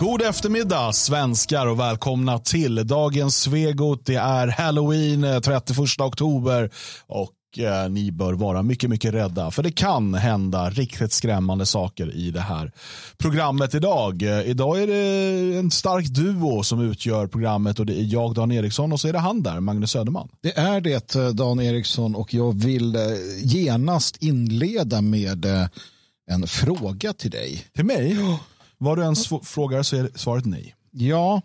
God eftermiddag svenskar och välkomna till dagens Svegot. Det är Halloween 31 eh, oktober och eh, ni bör vara mycket, mycket rädda för det kan hända riktigt skrämmande saker i det här programmet idag. Eh, idag är det en stark duo som utgör programmet och det är jag Dan Eriksson och så är det han där, Magnus Söderman. Det är det Dan Eriksson och jag vill genast inleda med en fråga till dig. Till mig? Ja. Vad du än frågar så är svaret nej. Ja.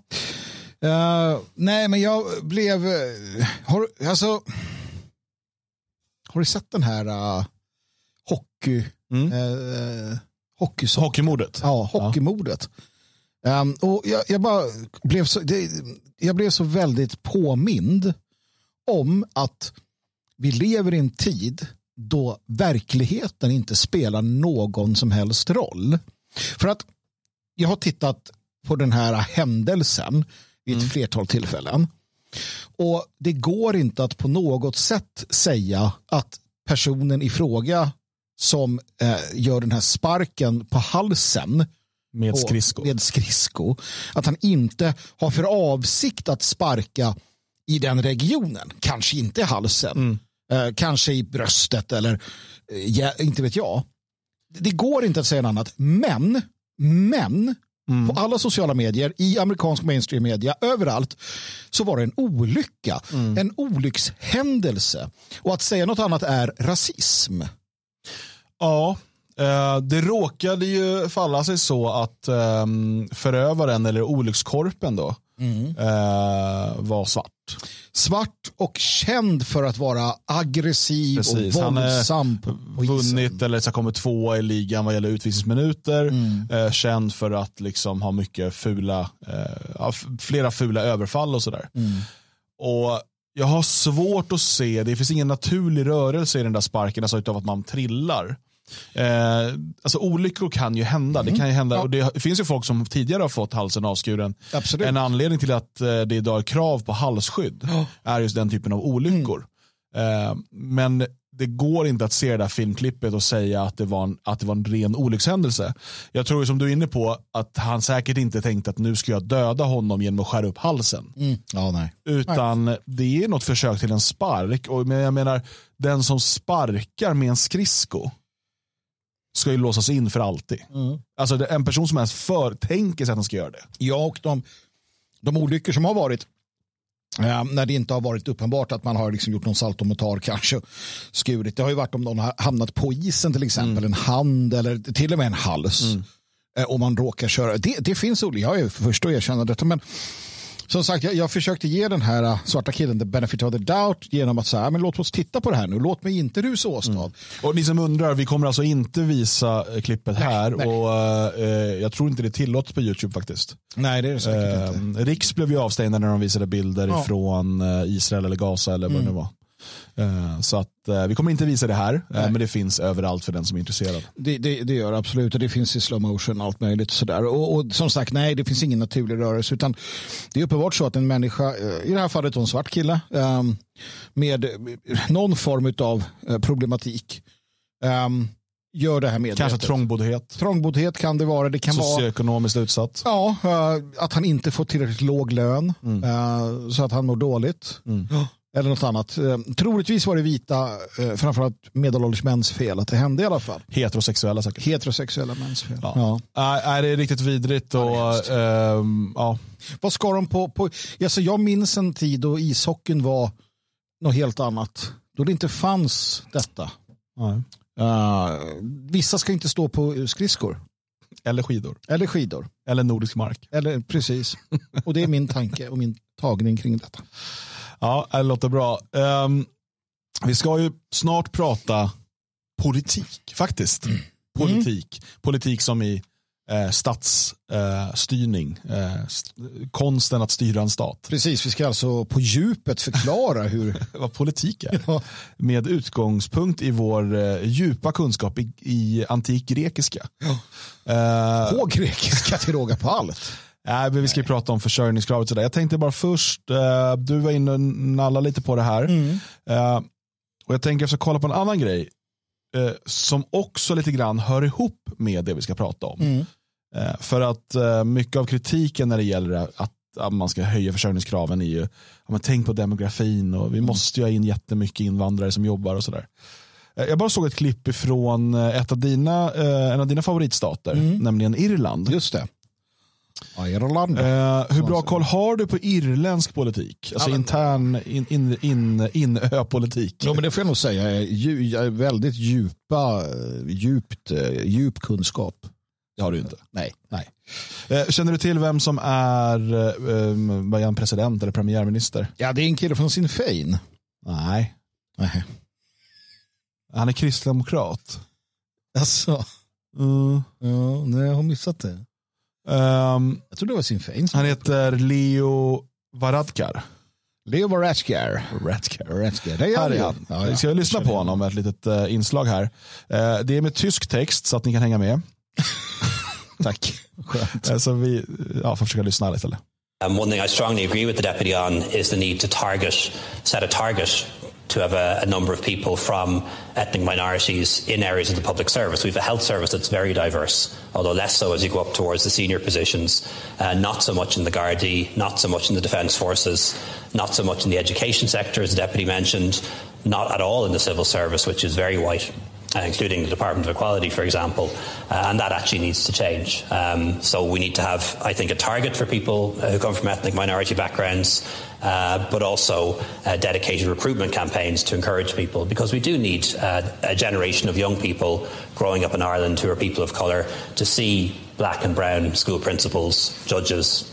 Uh, nej, men jag blev... Uh, har, alltså, har du sett den här uh, hockey... Mm. Uh, hockeymordet? Ja, hockeymordet. Ja. Um, och jag, jag, bara blev så, det, jag blev så väldigt påmind om att vi lever i en tid då verkligheten inte spelar någon som helst roll. För att jag har tittat på den här händelsen vid ett mm. flertal tillfällen. Och det går inte att på något sätt säga att personen i fråga som eh, gör den här sparken på halsen med skridsko. med skridsko, att han inte har för avsikt att sparka i den regionen. Kanske inte i halsen, mm. eh, kanske i bröstet eller eh, inte vet jag. Det går inte att säga något annat, men men mm. på alla sociala medier, i amerikansk mainstream media, överallt så var det en olycka. Mm. En olyckshändelse. Och att säga något annat är rasism. Ja, eh, det råkade ju falla sig så att ehm, förövaren eller olyckskorpen då mm. Eh, var svart. Svart och känd för att vara aggressiv Precis. och våldsam. Han har vunnit eller så kommer tvåa i ligan vad gäller utvisningsminuter. Mm. Eh, känd för att liksom ha mycket fula, eh, flera fula överfall och sådär. Mm. Och jag har svårt att se, det finns ingen naturlig rörelse i den där sparken, alltså utav att man trillar. Eh, alltså olyckor kan ju hända. Mm. Det kan ju hända. Ja. Och det finns ju folk som tidigare har fått halsen avskuren. Absolut. En anledning till att eh, det idag är krav på halsskydd oh. är just den typen av olyckor. Mm. Eh, men det går inte att se det där filmklippet och säga att det var en, att det var en ren olyckshändelse. Jag tror som du är inne på att han säkert inte tänkte att nu ska jag döda honom genom att skära upp halsen. Mm. Ja, nej. Utan nej. det är något försök till en spark. Och, jag menar, den som sparkar med en skridsko ska ju låsas in för alltid. Mm. Alltså en person som ens för tänker sig att han ska göra det. Ja, och de, de olyckor som har varit Ja, när det inte har varit uppenbart att man har liksom gjort någon saltomotar kanske skurit. Det har ju varit om någon har hamnat på isen till exempel, mm. en hand eller till och med en hals. Mm. Eh, man råkar köra. Det, det finns olika, jag är först att erkänna detta, men som sagt, jag, jag, försökte ge den här uh, svarta killen the benefit of the doubt genom att säga, men låt oss titta på det här nu, låt mig inte rusa åstad. Mm. Och ni som undrar, vi kommer alltså inte visa uh, klippet nej, här nej. och uh, jag tror inte det är tillåtet på YouTube faktiskt. Nej, det är det säkert inte. Riks blev ju avstängda när de visade bilder ja. från Israel eller Gaza eller vad mm. det nu var. Eh, så att eh, vi kommer inte visa det här, eh, Nej. men det finns överallt för den som är intresserad. Det, det, det gör absolut och det finns i slow motion allt möjligt. Sådär. Och, och, som sagt, nej, det finns ingen naturlig rörelse utan det är uppenbart så att en människa, i det här fallet en svart kille, ehm, med någon form av problematik ehm, gör det här medvetet. Kanske trångboddhet. Trångboddhet kan det vara. Det kan Socioekonomiskt vara, utsatt. Ja, att han inte får tillräckligt låg lön mm. så att han mår dåligt. Mm. Eller något annat. Eh, troligtvis var det vita, eh, framförallt medelålders mäns fel att det hände i alla fall. Heterosexuella säkert. Heterosexuella mäns fel. Ja. Ja. Äh, det är riktigt vidrigt. Och, ja, ähm, ja. Vad ska de på? på alltså jag minns en tid då ishockeyn var något helt annat. Då det inte fanns detta. Uh, vissa ska inte stå på skridskor. Eller skidor. Eller skidor. Eller nordisk mark. Eller, precis. Och det är min tanke och min tagning kring detta. Ja, det låter bra. Um, vi ska ju snart prata politik, faktiskt. Mm. Politik. Mm. Politik som i eh, statsstyrning. Eh, eh, konsten att styra en stat. Precis, vi ska alltså på djupet förklara hur... vad politik är. Ja. Med utgångspunkt i vår eh, djupa kunskap i, i antik grekiska. Ja. Eh, på grekiska till råga på allt. Nej, vi ska ju prata om försörjningskravet. Sådär. Jag tänkte bara först, eh, du var inne och nallade lite på det här. Mm. Eh, och Jag tänker att jag ska kolla på en annan grej eh, som också lite grann hör ihop med det vi ska prata om. Mm. För att mycket av kritiken när det gäller att, man ska höja försörjningskraven är ju, men tänk på demografin och vi måste ju ha in jättemycket invandrare som jobbar och sådär. Jag bara såg ett klipp ifrån ett av dina, en av dina favoritstater, Mm. nämligen Irland. Just det. Irland. Eh, hur bra koll har du på irländsk politik? Alltså Ja, intern in, in, in, inö-politik. Men det får jag nog säga. Dju- väldigt djupa, eh, djupt, eh, djup kunskap. Det har du inte. Nej. Nej. Eh, känner du till vem som är, eh, president eller premiärminister? Ja, det är en kille från Sinn Fein. Nej. Nej. Han är kristdemokrat. Alltså, Mm. ja, nej, jag har missat det. Ehm, Jag tror det var Sinn Fein. han heter Leo Varadkar. Leo Varadkar. Varadkar. Varadkar. Det är Här är han. Ja, Vi ja. ska lyssna på honom med ett litet eh, inslag här. Eh, det är med tysk text så att ni kan hänga med. Tack. Skönt. Eh, så vi ja, får försöka lyssna här istället. Um, one thing I strongly agree with the deputy on is the need to target, set a target to have a, a number of people from ethnic minorities in areas of the public service. We have a health service that's very diverse, although less so as you go up towards the senior positions. Uh, not so much in the Gardaí, not so much in the defence forces, not so much in the education sector, as the deputy mentioned, not at all in the civil service, which is very white uh, including the Department of Equality, for example, uh, and that actually needs to change. Um, so we need to have, I think, a target for people who come from ethnic minority backgrounds, uh, but also uh, dedicated recruitment campaigns to encourage people, because we do need uh, a generation of young people growing up in Ireland who are people of colour to see black and brown school principals, judges,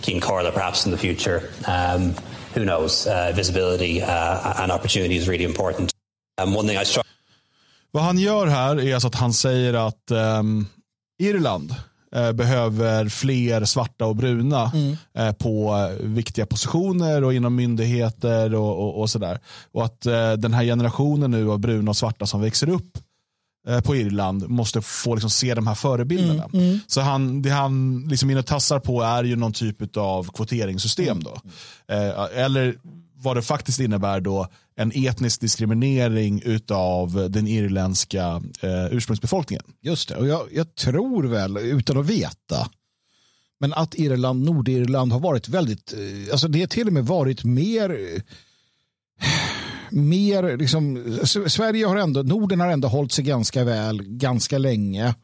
Keen Corla perhaps in the future. Um, who knows? Uh, visibility uh, and opportunity is really important. Um, one thing I strongly Vad han gör här är alltså att han säger att ehm, Irland behöver fler svarta och bruna eh, på eh, viktiga positioner och inom myndigheter och, och, och sådär. Och att eh, den här generationen nu av bruna och svarta som växer upp eh, på Irland måste få liksom, se de här förebilderna. Så han, det han liksom inne och tassar på är ju någon typ av kvoteringssystem. Då. Eh, eller vad det faktiskt innebär då en etnisk diskriminering utav den irländska eh, ursprungsbefolkningen. Just det, och jag, jag tror väl, utan att veta, men att Irland, Nordirland har varit väldigt, eh, alltså det har till och med varit mer, eh, mer liksom, Sverige har ändå, Norden har ändå hållit sig ganska väl, ganska länge.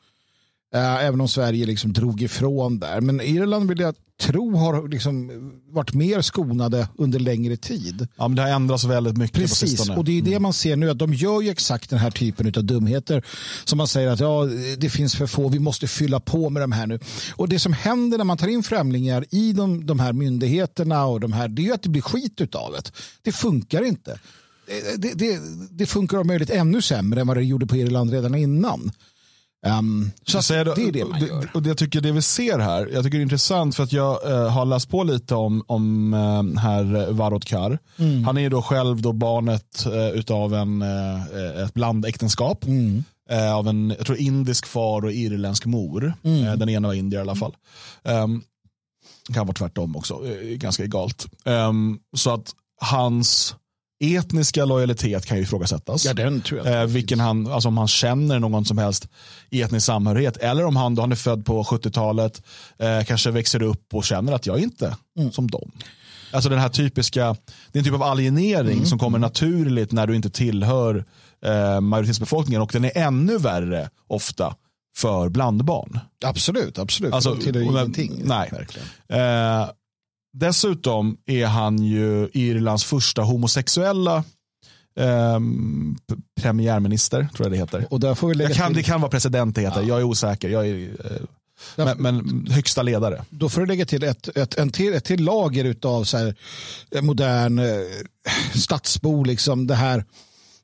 Eh, även om Sverige liksom drog ifrån där. Men Irland vill jag tro har liksom varit mer skonade under längre tid. Ja, men det har ändrats väldigt mycket på Precis, sistone. och det är det man ser nu. att De gör ju exakt den här typen av dumheter. Som man säger att ja, det finns för få, vi måste fylla på med de här nu. Och det som händer när man tar in främlingar i de, de här myndigheterna och de här, det är ju att det blir skit utav det. Det funkar inte. Det, det, det, det funkar om möjligt ännu sämre än vad det gjorde på Irland redan innan. Um, så att säger det är det man gör. Och det, jag tycker det vi ser här, jag tycker det är intressant för att jag eh, har läst på lite om, om eh, herr Varodkar. Mm. Han är ju då själv då barnet eh, utav en, eh, ett blandäktenskap. Mm. Eh, av en jag tror indisk far och irländsk mor. Mm. Eh, den ena var indier i alla fall. Um, kan vara tvärtom också, eh, ganska egalt. Um, så att hans etniska lojalitet kan ju ifrågasättas. Ja, den tror jag. Eh, vilken han, alltså om han känner någon som helst etnisk samhörighet. Eller om han, då han är född på 70-talet, eh, kanske växer upp och känner att jag är inte Mm. som dem. Alltså den här typiska, det är en typ av alienering Mm. som kommer naturligt när du inte tillhör eh, majoritetsbefolkningen och den är ännu värre ofta för blandbarn. Absolut, absolut. Alltså, Alltså, tillhör ju ingenting. nej. Verkligen. Eh, dessutom är han ju Irlands första homosexuella p- premiärminister, tror jag det heter. Och där får vi lägga kan, till, det kan vara president det heter, jag är osäker. Jag är, eh, Därför- men, men högsta ledare. då får du lägga till ett, ett, en till, ett till lager av så här, eh, modern eh, stadsbo. Liksom det här,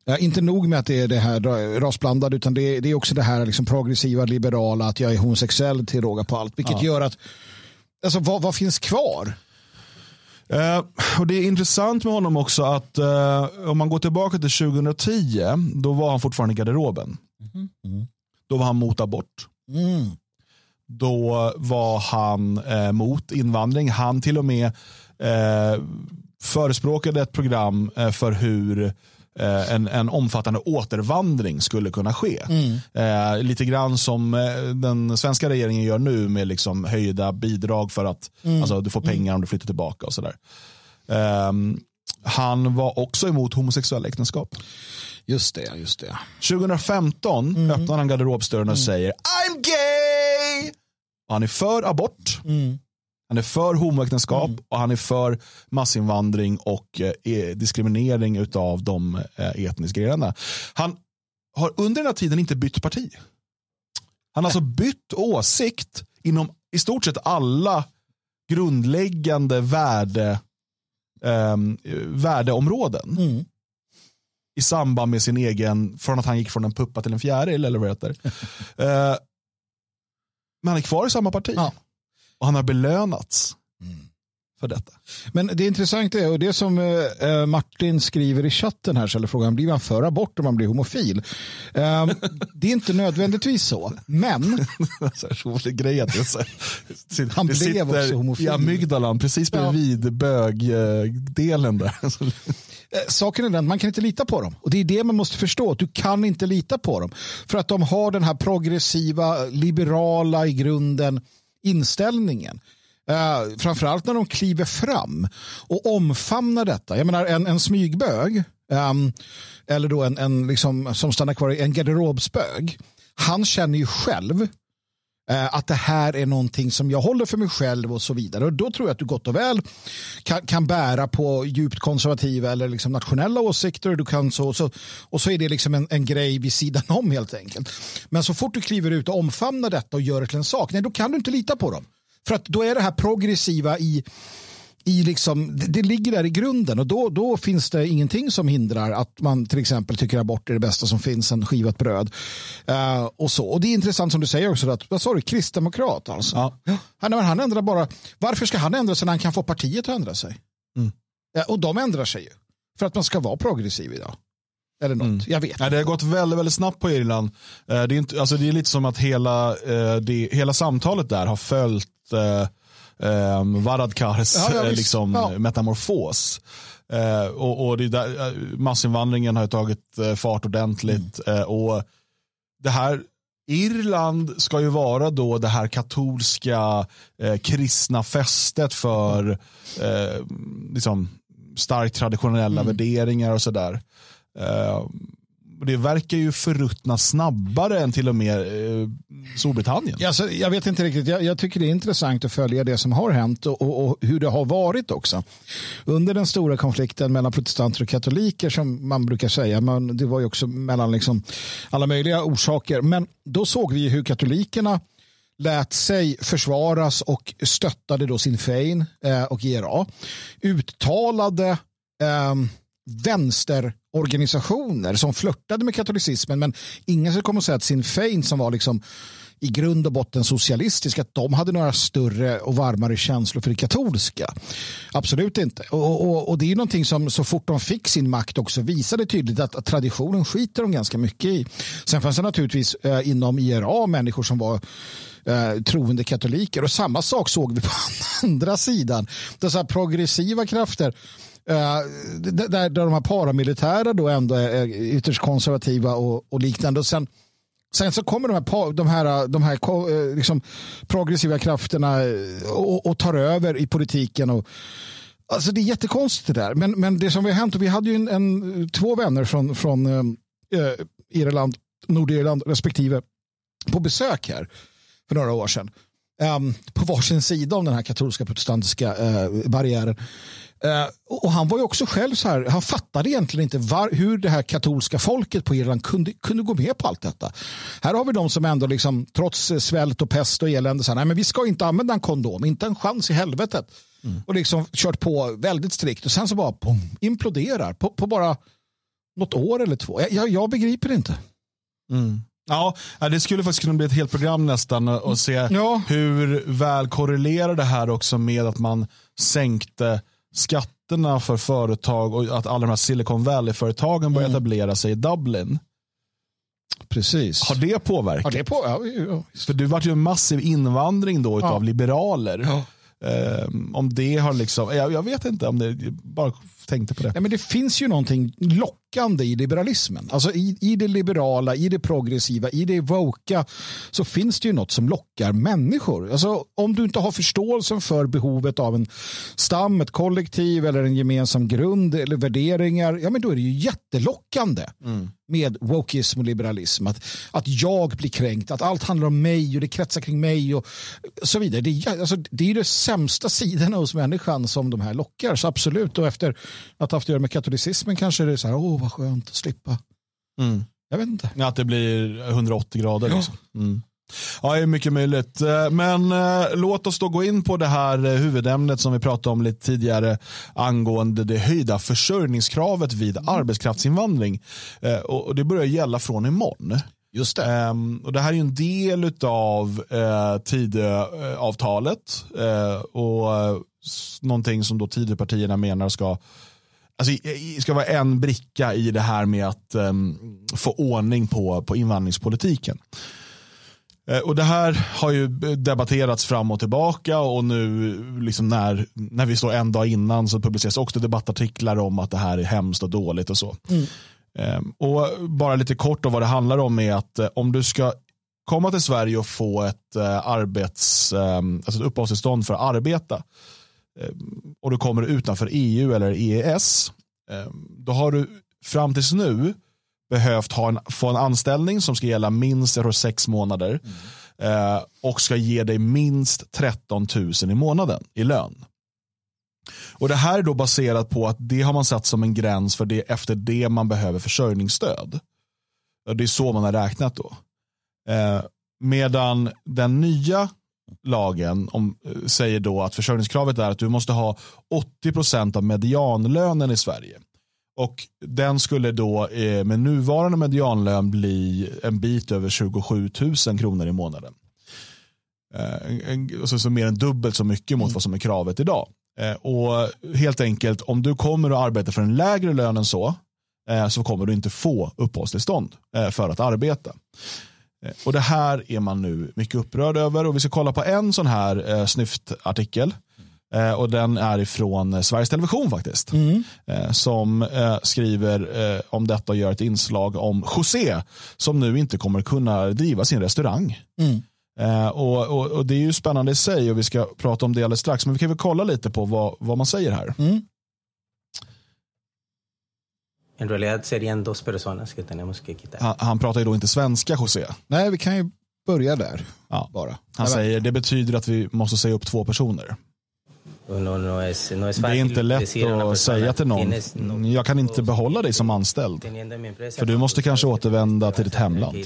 ja, inte nog med att det är det här ra- rasblandade utan det är, det är också det här liksom progressiva, liberala, att jag är homosexuell till råga på allt. Vilket gör att, alltså vad, vad finns kvar? Eh, och Det är intressant med honom också att eh, om man går tillbaka till 2010, då var han fortfarande i garderoben. Då var han mot abort. Mm. Då var han eh, mot invandring. Han till och med eh, förespråkade ett program eh, för hur en, en omfattande återvandring skulle kunna ske. Mm. Eh, lite grann som eh, den svenska regeringen gör nu med liksom höjda bidrag för att Mm. alltså, du får pengar om du flyttar tillbaka och sådär. Ehm, han var också emot homosexuella äktenskap. Just det, just det. 2015 Mm. öppnar han garderobsdörren och säger I'm gay! Han är för abort, Mm. Han är för homoäktenskap och han är för massinvandring och eh, diskriminering av de eh, etniska grejerna. Han har under den här tiden inte bytt parti. Han har alltså bytt åsikt inom i stort sett alla grundläggande värde, ehm, värdeområden Mm. i samband med sin egen, från att han gick från en puppa till en fjäril eller vad det heter. Eh, men han är kvar i samma parti. Ja. Och han har belönats Mm. för detta. Men det intressanta är, och det som eh, eh, Martin skriver i chatten här, så eller frågan, blir man för abort om man blir homofil? Eh, det är inte nödvändigtvis så, men rolig grej att det, så Han det blev också homofil. i amygdalan precis Ja. bredvid bögdelen där. Eh, Saken är den, man kan inte lita på dem. Och det är det man måste förstå, att du kan inte lita på dem. För att de har den här progressiva, liberala i grunden inställningen. Uh, framförallt när de kliver fram och omfamnar detta. Jag menar en, en smygbög, um, eller då en, en liksom, som stannar kvar i en garderobsbög. Han känner ju själv Eh, att det här är någonting som jag håller för mig själv och så vidare. Och då tror jag att du gott och väl kan, kan bära på djupt konservativa eller liksom nationella åsikter. Du kan så, så, och så är det liksom en, en grej vid sidan om helt enkelt. Men så fort du kliver ut och omfamnar detta och gör det till en sak, nej då kan du inte lita på dem. För att då är det här progressiva i i liksom, det, det ligger där i grunden och då, då finns det ingenting som hindrar att man till exempel tycker abort är det bästa som finns, en skivat bröd. Eh, och så. Och det är intressant som du säger också, att, vad sa du, kristdemokrat alltså? Ja. Han, han ändrar bara, varför ska han ändra sig när han kan få partiet att ändra sig? Mm. Eh, och de ändrar sig ju, för att man ska vara progressiv idag. Eller något, Mm. jag vet. Nej, det har gått väldigt, väldigt snabbt på Irland. Eh, Det är, inte, alltså det är lite som att hela, eh, det, hela samtalet där har följt eh, eh, Varadkars Ja, ja, eh, liksom, Ja. metamorfos. Eh, och, och där, eh, massinvandringen har ju tagit eh, fart ordentligt. Mm. Eh, och det här Irland ska ju vara då det här katolska kristna fästet för liksom, starkt traditionella Mm. värderingar och sådär. Och det verkar ju förruttna snabbare än till och med eh, Storbritannien. Alltså, jag vet inte riktigt. Jag, jag tycker det är intressant att följa det som har hänt och, och, och hur det har varit också. Under den stora konflikten mellan protestanter och katoliker som man brukar säga, men det var ju också mellan liksom alla möjliga orsaker. Men då såg vi hur katolikerna lät sig försvaras och stöttade då Sinn Fein eh, och IRA. Uttalade eh, vänsterorganisationer som flörtade med katolicismen men ingen skulle komma och säga att Sinn Fein som var liksom i grund och botten socialistisk att de hade några större och varmare känslor för det katolska. Absolut inte. Och, och, och det är någonting som så fort de fick sin makt också visade tydligt att, att traditionen skiter de ganska mycket i. Sen fanns det naturligtvis eh, inom IRA människor som var eh, troende katoliker och samma sak såg vi på andra sidan. Dessa progressiva krafter Eh, där, där de här paramilitära då ändå är, är ytterst konservativa och, och liknande. Och sen, sen så kommer de här, de här, eh, de här eh, liksom progressiva krafterna och, och tar över i politiken. Och, alltså det är jättekonstigt det där. Men, men det som har hänt, och vi hade ju en, en, två vänner från, från eh, eh, Irland, Nordirland respektive på besök här för några år sedan. Um, på varsin sida om den här katolska protestantiska uh, barriären. Uh, och han var ju också själv så här, han fattade egentligen inte var, hur det här katolska folket på Irland kunde, kunde gå med på allt detta. Här har vi de som ändå liksom, trots eh, svält och pest och elände, så här, nej men vi ska inte använda en kondom, inte en chans i helvetet. Och liksom kört på väldigt strikt och sen så bara boom, imploderar på, på bara något år eller två. Jag, jag, jag begriper inte. Ja, ja, det skulle faktiskt kunna bli ett helt program nästan och se Ja. hur väl korrelerar det här också med att man sänkte skatterna för företag och att alla de här Silicon Valley-företagen började etablera sig i Dublin. Precis. Har det påverkat? Har det på? Ja, ja. För det vart ju en massiv invandring då utav Ja. liberaler. Ja. Ehm, om det har liksom, jag, jag vet inte om det bara tänkte på det. Ja, men det finns ju någonting lockande i liberalismen. Alltså i, i det liberala, i det progressiva, i det voka så finns det ju något som lockar människor. Alltså, om du inte har förståelsen för behovet av en stam, ett kollektiv eller en gemensam grund eller värderingar, ja men då är det ju jättelockande mm. med wokeism och liberalism. Att, att jag blir kränkt, att allt handlar om mig och det kretsar kring mig och så vidare. Det är, alltså, det är de sämsta sidorna hos människan som de här lockar. Så absolut, och efter att ha haft att göra med katolicismen kanske det är så här, åh vad skönt att slippa. Mm. Jag vet inte. Ja, att det blir 180 grader. Ja. Liksom. Mm. Ja, det är mycket möjligt. Eh, men eh, låt oss då gå in på det här eh, huvudämnet som vi pratade om lite tidigare angående det höjda försörjningskravet vid arbetskraftsinvandring. Eh, och, och, det börjar gälla från imorgon. Just det. Um, och det här är en del av uh, Tidöavtalet uh, och uh, någonting som då Tidöpartierna menar ska Alltså, ska vara en bricka i det här med att um, få ordning på, på invandringspolitiken. Och Det här har ju debatterats fram och tillbaka och nu liksom när, när vi står en dag innan så publiceras också debattartiklar om att det här är hemskt och dåligt och så. Mm. Ehm, och bara lite kort om vad det handlar om är att eh, om du ska komma till Sverige och få ett, eh, arbets, ehm, alltså ett uppehållstillstånd för att arbeta ehm, och du kommer utanför EU eller EES då har du fram tills nu behövt ha en, få en anställning som ska gälla minst tror, sex månader mm. och ska ge dig minst 13 000 i månaden i lön. Och Det här är då baserat på att det har man satt som en gräns för det efter det man behöver försörjningsstöd. Det är så man har räknat då. Eh, medan den nya lagen om, eh, säger då att försörjningskravet är att du måste ha 80% av medianlönen i Sverige. Och den skulle då eh, med nuvarande medianlön bli en bit över 27 000 kronor i månaden. Eh, en, en, så, så mer än dubbelt så mycket mot vad som är kravet idag. Eh, och helt enkelt, om du kommer att arbeta för en lägre lön än så, eh, så kommer du inte få uppehållstillstånd eh, för att arbeta. Och Det här är man nu mycket upprörd över och vi ska kolla på en sån här eh, snyftartikel. och den är ifrån Sveriges Television faktiskt. Mm. som skriver om detta och gör ett inslag om José som nu inte kommer kunna driva sin restaurang. Mm. Eh, och, och, och, Det är ju spännande i sig och vi ska prata om det alldeles strax. Men vi kan väl kolla lite på vad, vad man säger här. Mm. En realidad serían dos personas que tenemos que quitar. Han, han pratar ju då inte svenska, José. Nej, vi kan ju börja där. Ja. Bara. Han säger det betyder att vi måste säga upp två personer. No, no es, no es det är inte lätt att säga till någon, jag kan inte behålla dig som anställd. För du måste kanske återvända till ditt hemland.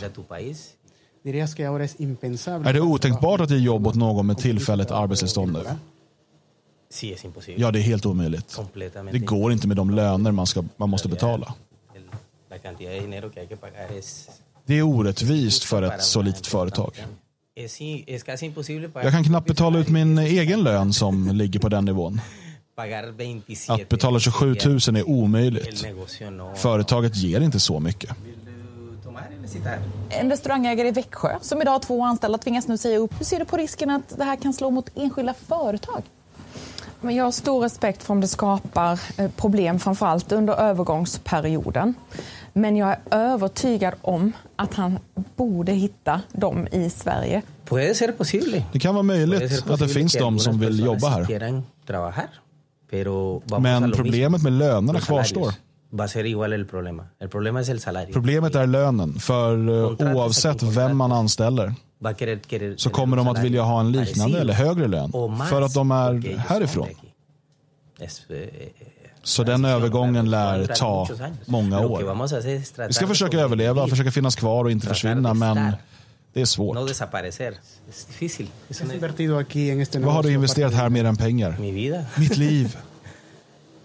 Är det otänkbart att ge jobb åt någon med tillfälligt arbetstillstånd nu? Ja, det är helt omöjligt. Det går inte med de löner man, ska, man måste betala. Det är orättvist för ett så litet företag. Jag kan knappt betala ut min egen lön som ligger på den nivån. Att betala 27 000 är omöjligt. Företaget ger inte så mycket. En restaurangägare i Växjö som idag har två anställda tvingas nu säga upp. Hur ser du på risken att det här kan slå mot enskilda företag? Men jag har stor respekt för om det skapar eh, problem, framförallt under övergångsperioden. Men jag är övertygad om att han borde hitta dem i Sverige. Det kan vara möjligt att det finns de som vill jobba här. Men problemet med lönerna kvarstår va a ser igual el problema. El problema es el salario. Problemet är lönen. För uh, oavsett vem man anställer så kommer de att vilja ha en liknande eller högre lön. För att de är härifrån. Eh, så den övergången lär ta många år. Vi ska försöka överleva, försöka finnas kvar och inte försvinna. Men det är svårt. Vad har du investerat här mer än pengar? Mitt liv.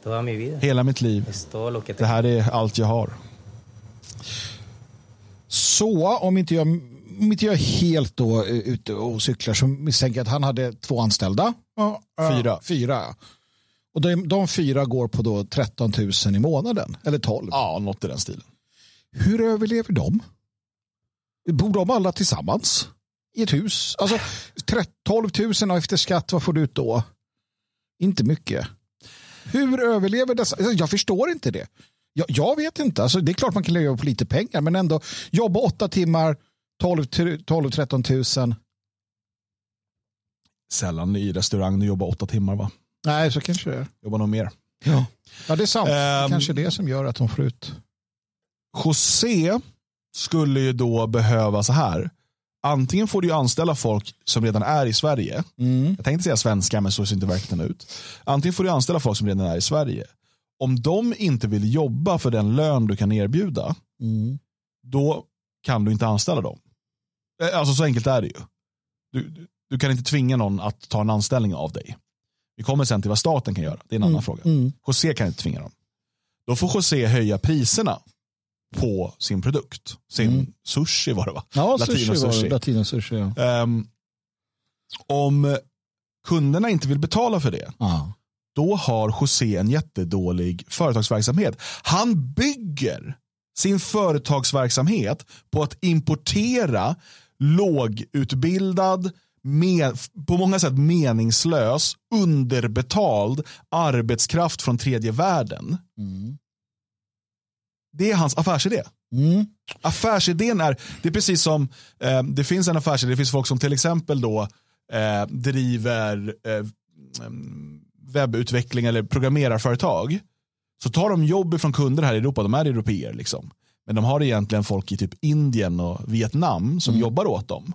Toda mi vida. Hela mitt liv. Det här är allt jag har. Så om inte jag, om inte jag är helt då eh, ute och cyklar så misstänker jag att han hade två anställda. Fyra. Fyra. Och de, de fyra går på då 13 000 i månaden. Eller 12. Ja, något i den stilen. Hur överlever de? Bor de alla tillsammans? I ett hus? Alltså 12 000 och efter skatt, vad får du ut då? Inte mycket. Hur överlever dessa? Alltså, jag förstår inte det. Jag, jag vet inte. Alltså, det är klart man kan leva på lite pengar, men ändå jobba åtta timmar, 12-13 000. Sällan i restaurang du jobbar åtta timmar va? Nej, så kanske det är. Jobbar nog mer. Ja, ja det är sant. Ehm. kanske det som gör att de får ut. José skulle ju då behöva så här. Antingen får du anställa folk som redan är i Sverige. Mm. Jag tänkte säga svenska men så ser inte verkligheten ut. Antingen får du anställa folk som redan är i Sverige. Om de inte vill jobba för den lön du kan erbjuda, Mm. då kan du inte anställa dem. Eh, Alltså så enkelt är det ju. Du, du, du kan inte tvinga någon att ta en anställning av dig. Vi kommer sen till vad staten kan göra. Det är en annan fråga. Mm. José kan inte tvinga dem. Då får José höja priserna på sin produkt. Sin Mm. sushi var det va? Ja, Latino sushi var sushi. det. Latino sushi, ja. Ehm, om kunderna inte vill betala för det, ja. då har José en jättedålig företagsverksamhet. Han bygger sin företagsverksamhet på att importera lågutbildad, med, på många sätt meningslös, underbetald arbetskraft från tredje världen. Mm. Det är hans affärsidé. Mm. Affärsidén är, det är precis som, eh, det finns en affärsidé, det finns folk som till exempel då eh, driver eh, mm, webbutveckling eller programmerarföretag. Så tar de jobb från kunder här i Europa, de är europeer liksom. Men de har egentligen folk i typ Indien och Vietnam som jobbar åt dem.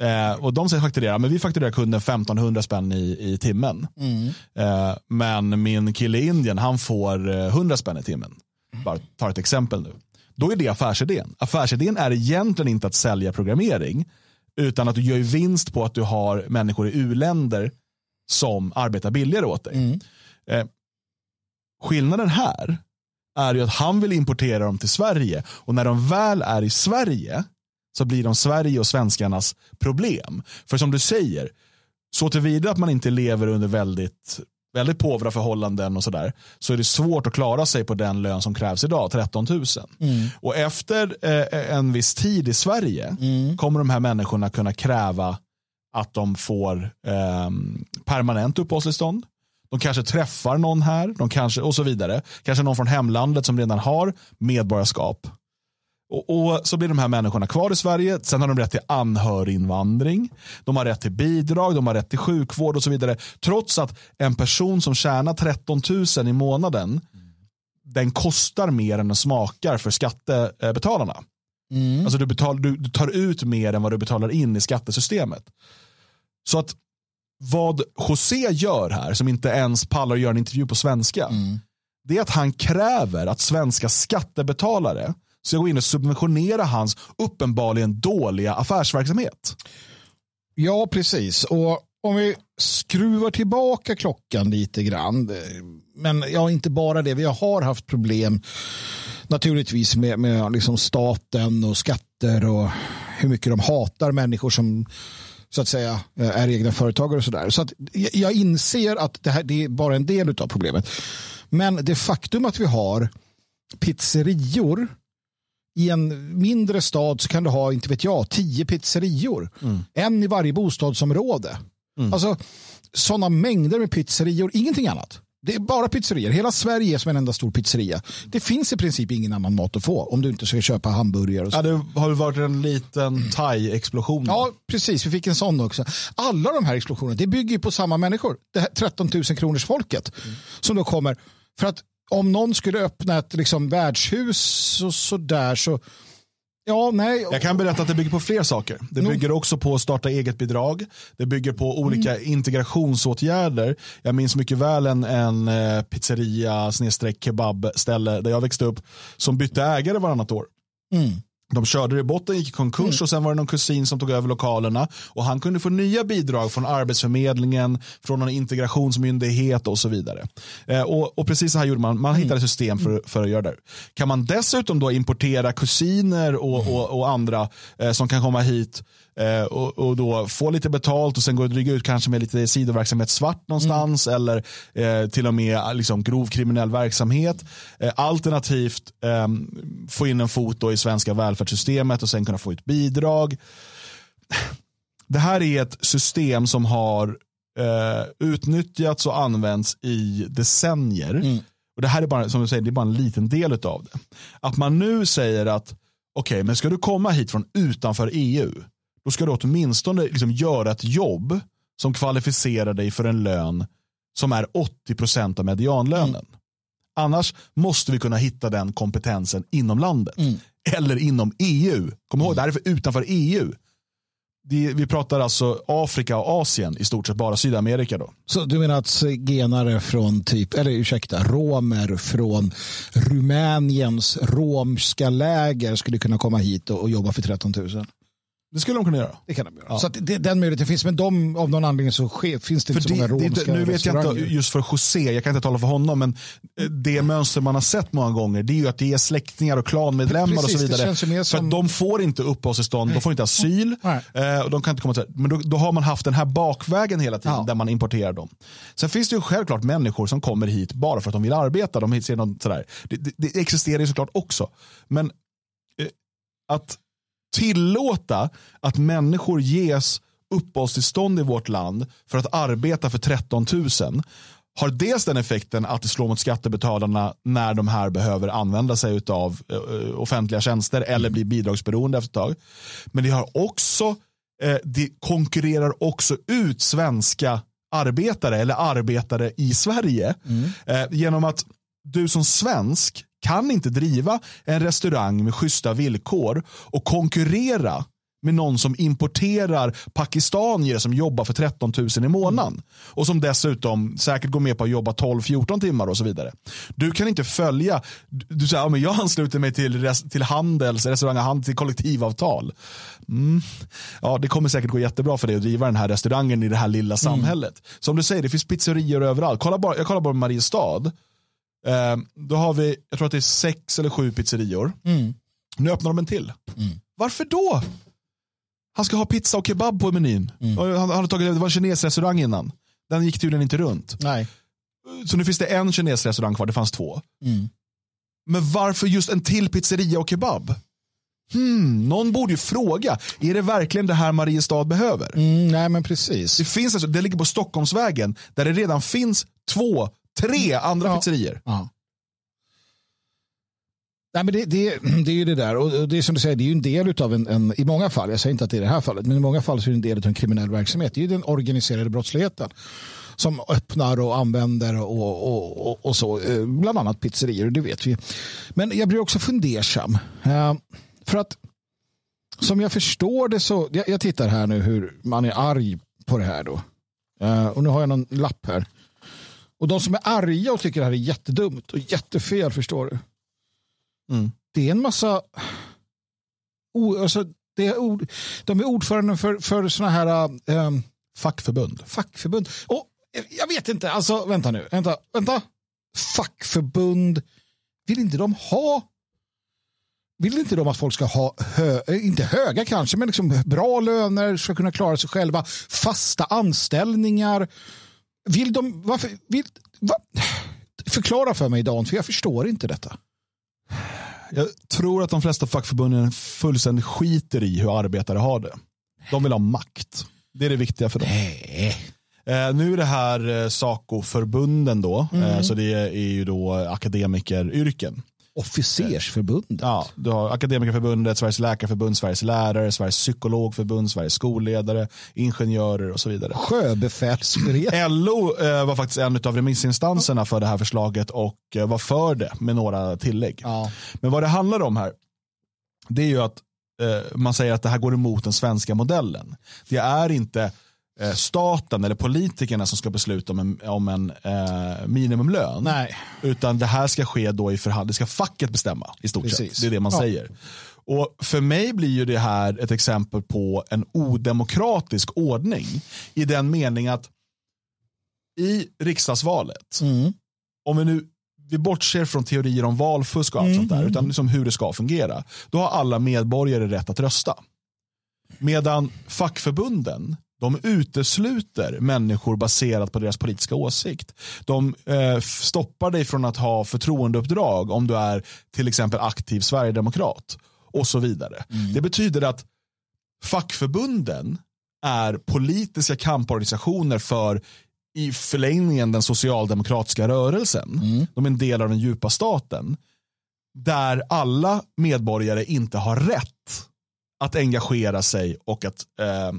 Eh, och de säger fakturera, men vi fakturerar kunden 1500 spänn i, i timmen. Mm. Eh, men min kille i Indien, han får eh, 100 spänn i timmen. Bara tar ett exempel nu. Då är det affärsidén. Affärsidén är egentligen inte att sälja programmering, utan att du gör vinst på att du har människor i u-länder som arbetar billigare åt dig. Mm. Eh, skillnaden här är ju att han vill importera dem till Sverige och när de väl är i Sverige så blir de Sverige och svenskarnas problem. För som du säger, så tillvida att man inte lever under väldigt, väldigt påvra förhållanden och sådär, så är det svårt att klara sig på den lön som krävs idag, 13 000. Och efter eh, en viss tid i Sverige kommer de här människorna kunna kräva att de får eh, permanent uppehållstillstånd. De kanske träffar någon här de kanske, och så vidare. Kanske någon från hemlandet som redan har medborgarskap. Och, och så blir de här människorna kvar i Sverige. Sen har de rätt till anhöriginvandring. De har rätt till bidrag, de har rätt till sjukvård och så vidare. Trots att en person som tjänar 13 000 i månaden den kostar mer än den smakar för skattebetalarna. Mm. Alltså du, betal, du, du tar ut mer än vad du betalar in i skattesystemet. Så att vad José gör här, som inte ens pallar att göra en intervju på svenska, Mm. det är att han kräver att svenska skattebetalare ska gå in och subventionera hans uppenbarligen dåliga affärsverksamhet. Ja, precis. Och om vi skruvar tillbaka klockan lite grann. Eh, men ja, inte bara det. Vi har haft problem naturligtvis med, med liksom staten och skatter och hur mycket de hatar människor som så att säga eh, är egna företagare och sådär. Så att jag- jag inser att det här det är bara en del av problemet. Men det faktum att vi har pizzerior i en mindre stad så kan du ha, inte vet jag, tio pizzerior. En i varje bostadsområde. Alltså sådana mängder med pizzerior, ingenting annat. Det är bara pizzerior. Hela Sverige är som en enda stor pizzeria. Det finns i princip ingen annan mat att få om du inte ska köpa hamburgare. Och så. Ja, det har varit en liten thai-explosion. Ja, precis. Vi fick en sån också. Alla de här explosionerna, det bygger på samma människor. Det här 13 000 kronors folket som då kommer. För att om någon skulle öppna ett liksom, värdshus och så där så, ja, nej. Jag kan berätta att det bygger på fler saker. Det bygger också på starta eget bidrag. Det bygger på olika Mm. integrationsåtgärder. Jag minns mycket väl en, en eh, pizzeria snedstreck kebabställe där jag växte upp som bytte ägare varannat år. Mm. De körde det i botten, gick i konkurs och sen var det någon kusin som tog över lokalerna och han kunde få nya bidrag från Arbetsförmedlingen, från någon integrationsmyndighet och så vidare. Eh, och, och precis så här gjorde man, man hittade system för, för att göra det. Kan man dessutom då importera kusiner och, och, och andra eh, som kan komma hit eh, och, och då få lite betalt och sen gå och dryga ut kanske med lite sidoverksamhet svart någonstans eller eh, till och med liksom, grov kriminell verksamhet. Eh, alternativt eh, få in en fot i svenska välfärdssystemet och sen kunna få ut bidrag. Det här är ett system som har eh, utnyttjats och använts i decennier. Och Det här är bara, som du säger, det är bara en liten del av det. Att man nu säger att okej, okay, men ska du komma hit från utanför EU, då ska du åtminstone liksom göra ett jobb som kvalificerar dig för en lön som är 80% av medianlönen. Mm. Annars måste vi kunna hitta den kompetensen inom landet. Mm. Eller inom EU. Kom ihåg, mm. det här är för utanför EU vi pratar alltså Afrika och Asien i stort sett, bara Sydamerika då. Så du menar att zigenare från typ, eller ursäkta, romer från Rumäniens romska läger skulle kunna komma hit och, och jobba för 13 000? Det skulle de kunna göra. Det kan de göra. Ja. Så det, den möjligheten finns, men de, av någon anledning så ske, finns det inte för så många romska Nu vet jag inte just för José, jag kan inte tala för honom, men eh, det mönster man har sett många gånger det är ju att det är släktingar och klanmedlemmar Precis, och så vidare. Som... För de får inte uppehållstillstånd, de får inte asyl, eh, och de kan inte komma till, men då, då, har man haft den här bakvägen hela tiden ja. där man importerar dem. Sen finns det ju självklart människor som kommer hit bara för att de vill arbeta. De ser något sådär. Det, det, det existerar ju såklart också. Men eh, att tillåta att människor ges uppehållstillstånd i vårt land för att arbeta för 13 000 har dels den effekten att det slår mot skattebetalarna när de här behöver använda sig av uh, offentliga tjänster eller blir bidragsberoende efter ett tag. Men det har också uh, det konkurrerar också ut svenska arbetare eller arbetare i Sverige mm. uh, genom att du som svensk kan inte driva en restaurang med schyssta villkor och konkurrera med någon som importerar pakistanier som jobbar för 13 000 i månaden. Och som dessutom säkert går med på att jobba 12-14 timmar och så vidare. Du kan inte följa, du säger ja, men jag ansluter mig till, till handels, restaurang till kollektivavtal. Mm. Ja, det kommer säkert gå jättebra för dig att driva den här restaurangen i det här lilla mm. samhället. Mm. Som du säger, det finns pizzerior överallt. Kolla bara, jag kollar bara på Mariestad. Eh, då har vi, jag tror att det är sex eller sju pizzerior. Mm. Nu öppnar de en till. Mm. Varför då? Han ska ha pizza och kebab på menyn. Mm. Han, han tagit, det var en kinesrestaurang innan. Den gick tydligen inte runt. Nej. Så nu finns det en kinesrestaurang kvar, det fanns två. Mm. Men varför just en till pizzeria och kebab? Hmm, någon borde ju fråga, är det verkligen det här Mariestad behöver? Mm, nej men precis. Det, finns alltså, det ligger på Stockholmsvägen där det redan finns två Tre andra ja. pizzerior. Ja. Nej, men det, det, det är ju det där. Och det är som du säger, det är ju en del av en, en, i många fall, jag säger inte att det är det här fallet, men i många fall så är det en del av en kriminell verksamhet. Det är ju den organiserade brottsligheten som öppnar och använder och, och, och, och så, eh, bland annat pizzerior, det vet vi. Men jag blir också fundersam. Eh, för att som jag förstår det så, jag, jag tittar här nu hur man är arg på det här då. Eh, och nu har jag någon lapp här. Och de som är arga och tycker det här är jättedumt och jättefel, förstår du? Mm. Det är en massa... O, alltså, det är ord, de är ordförande för, för såna här... Um, fackförbund. Fackförbund. Och, jag vet inte, alltså vänta nu. Vänta, vänta. Fackförbund. Vill inte de ha vill inte de att folk ska ha, hö, inte höga kanske, men liksom bra löner, ska kunna klara sig själva, fasta anställningar, vill de, varför, vill, va? Förklara för mig Dan, för jag förstår inte detta. Jag tror att de flesta fackförbunden fullständigt skiter i hur arbetare har det. De vill ha makt. Det är det viktiga för dem. Nej. Eh, nu är det här eh, SACO-förbunden då, mm. eh, så det är ju då akademikeryrken. Officersförbundet. Ja, du har Akademikerförbundet, Sveriges läkarförbund, Sveriges lärare, Sveriges psykologförbund, Sveriges skolledare, ingenjörer och så vidare. Sjöbefälsföreningen. LO eh, var faktiskt en av remissinstanserna för det här förslaget och eh, var för det med några tillägg. Ja. Men vad det handlar om här, det är ju att eh, man säger att det här går emot den svenska modellen. Det är inte Eh, staten eller politikerna som ska besluta om en, om en eh, minimumlön. Nej. Utan det här ska ske då i förhandling. Det ska facket bestämma i stort Precis. sett. Det är det man ja. säger. Och För mig blir ju det här ett exempel på en odemokratisk ordning. I den mening att i riksdagsvalet, mm. om vi nu vi bortser från teorier om valfusk och allt mm. sånt där, utan liksom hur det ska fungera. Då har alla medborgare rätt att rösta. Medan fackförbunden de utesluter människor baserat på deras politiska åsikt. De eh, stoppar dig från att ha förtroendeuppdrag om du är till exempel aktiv sverigedemokrat och så vidare. Mm. Det betyder att fackförbunden är politiska kamporganisationer för i förlängningen den socialdemokratiska rörelsen. Mm. De är en del av den djupa staten. Där alla medborgare inte har rätt att engagera sig och att eh,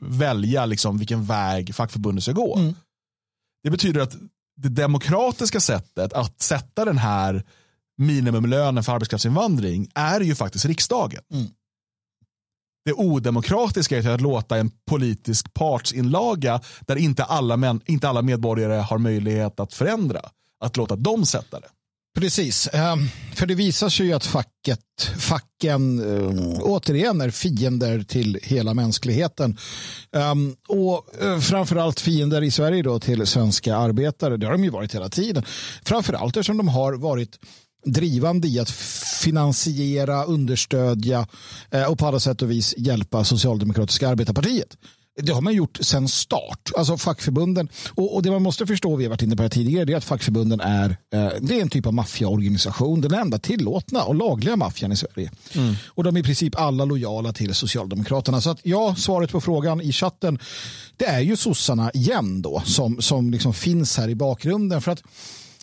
välja liksom vilken väg fackförbundet ska gå. Mm. Det betyder att det demokratiska sättet att sätta den här minimumlönen för arbetskraftsinvandring är ju faktiskt riksdagen. Mm. Det odemokratiska är att låta en politisk partsinlaga där inte alla, män, inte alla medborgare har möjlighet att förändra, att låta dem sätta det. Precis, ehm, för det visar sig ju att facket, facken ehm, återigen är fiender till hela mänskligheten. Ehm, och eh, framförallt fiender i Sverige då till svenska arbetare. Det har de ju varit hela tiden. Framförallt eftersom de har varit drivande i att finansiera, understödja eh, och på alla sätt och vis hjälpa Socialdemokratiska arbetarpartiet. Det har man gjort sedan start. Alltså fackförbunden. Och, och det man måste förstå, vi har varit inne på det tidigare, det är att fackförbunden är, eh, det är en typ av maffiaorganisation. Den enda tillåtna och lagliga maffian i Sverige. Och de är i princip alla lojala till Socialdemokraterna. Så att ja, svaret på frågan i chatten, det är ju sossarna igen då som, som liksom finns här i bakgrunden. För att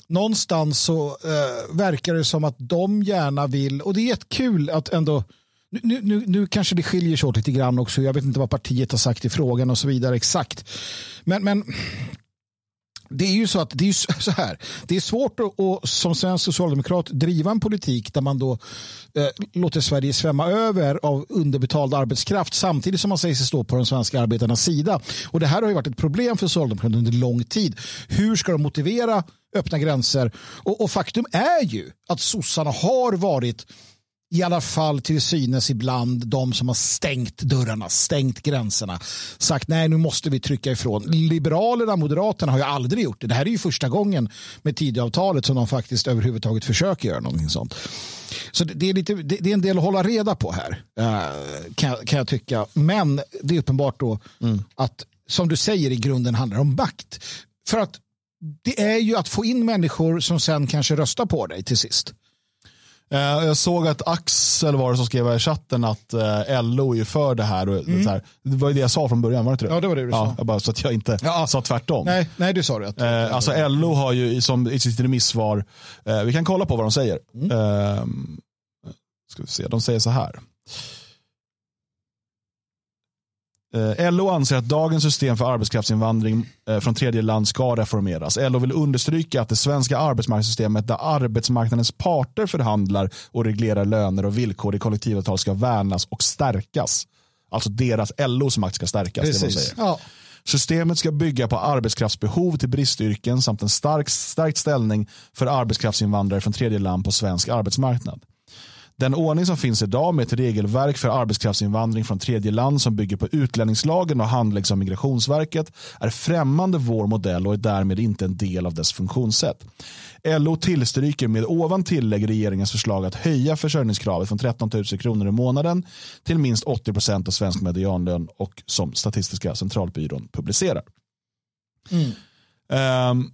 någonstans så eh, verkar det som att de gärna vill, och det är jättekul att ändå nu, nu, nu kanske det skiljer sig åt lite grann också. Jag vet inte vad partiet har sagt i frågan och så vidare exakt. Men, men det är ju så att det är så- här. Det är svårt att, att som svensk socialdemokrat driva en politik där man då eh, låter Sverige svämma över av underbetald arbetskraft samtidigt som man säger sig stå på de svenska arbetarnas sida. Och det här har ju varit ett problem för Socialdemokraterna under lång tid. Hur ska de motivera öppna gränser? Och, och faktum är ju att sossarna har varit i alla fall till synes ibland de som har stängt dörrarna, stängt gränserna, sagt nej nu måste vi trycka ifrån. Liberalerna, Moderaterna har ju aldrig gjort det. Det här är ju första gången med Tidöavtalet som de faktiskt överhuvudtaget försöker göra någonting sånt. Så det, är, lite, det, är en del att hålla reda på här, eh, kan, jag- kan jag tycka. Men det är uppenbart då att, som du säger, i grunden handlar det om makt. För att det är ju att få in människor som sen kanske röstar på dig till sist. Eh, Jag såg att Axel var det som skrev i chatten att eh, LO är för det här. Och så här. Det var ju det jag sa från början, var det inte det? Ja, det var det du sa. jag bara, så att jag inte Ja. sa tvärtom. Nej, nej du sa det. Eh, alltså LO har ju som, i sitt remissvar, eh, vi kan kolla på vad de säger. Eh, ska vi se, de säger så här. Eh, LO anser att dagens system för arbetskraftsinvandring eh, från tredje land ska reformeras. LO vill understryka att det svenska arbetsmarknadssystemet där arbetsmarknadens parter förhandlar och reglerar löner och villkor i kollektivavtal ska värnas och stärkas. Alltså deras LOs makt ska stärkas. Precis. Ja. Systemet ska bygga på arbetskraftsbehov till bristyrken samt en stark, stärkt ställning för arbetskraftsinvandrare från tredje land på svensk arbetsmarknad. Den ordning som finns idag med ett regelverk för arbetskraftsinvandring från tredje land som bygger på utlänningslagen och handläggs av Migrationsverket är främmande vår modell och är därmed inte en del av dess funktionssätt. LO tillstryker med ovan tillägg regeringens förslag att höja försörjningskravet från 13 000 kronor i månaden till minst 80 procent av svensk medianlön och som Statistiska centralbyrån publicerar. Ehm,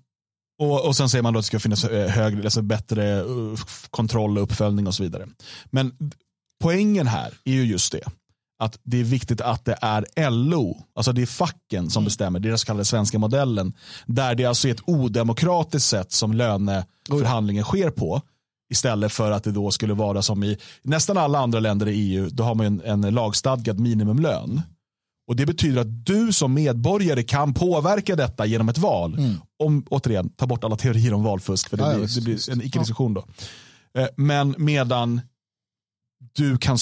och, och sen säger man då att det ska finnas eh, högre, alltså bättre uh, kontroll och uppföljning och så vidare. Men poängen här är ju just det. Att det är viktigt att det är LO, alltså det är facken som bestämmer, det är den så kallade svenska modellen. Där det alltså är ett odemokratiskt sätt som löneförhandlingen sker på. Istället för att det då skulle vara som i nästan alla andra länder i EU, då har man en, en lagstadgad minimumlön. Och Det betyder att du som medborgare kan påverka detta genom ett val. Om, återigen, ta bort alla teorier om valfusk, för det Ja, blir, visst, det blir en icke-diskussion då. Eh, Men medan du kan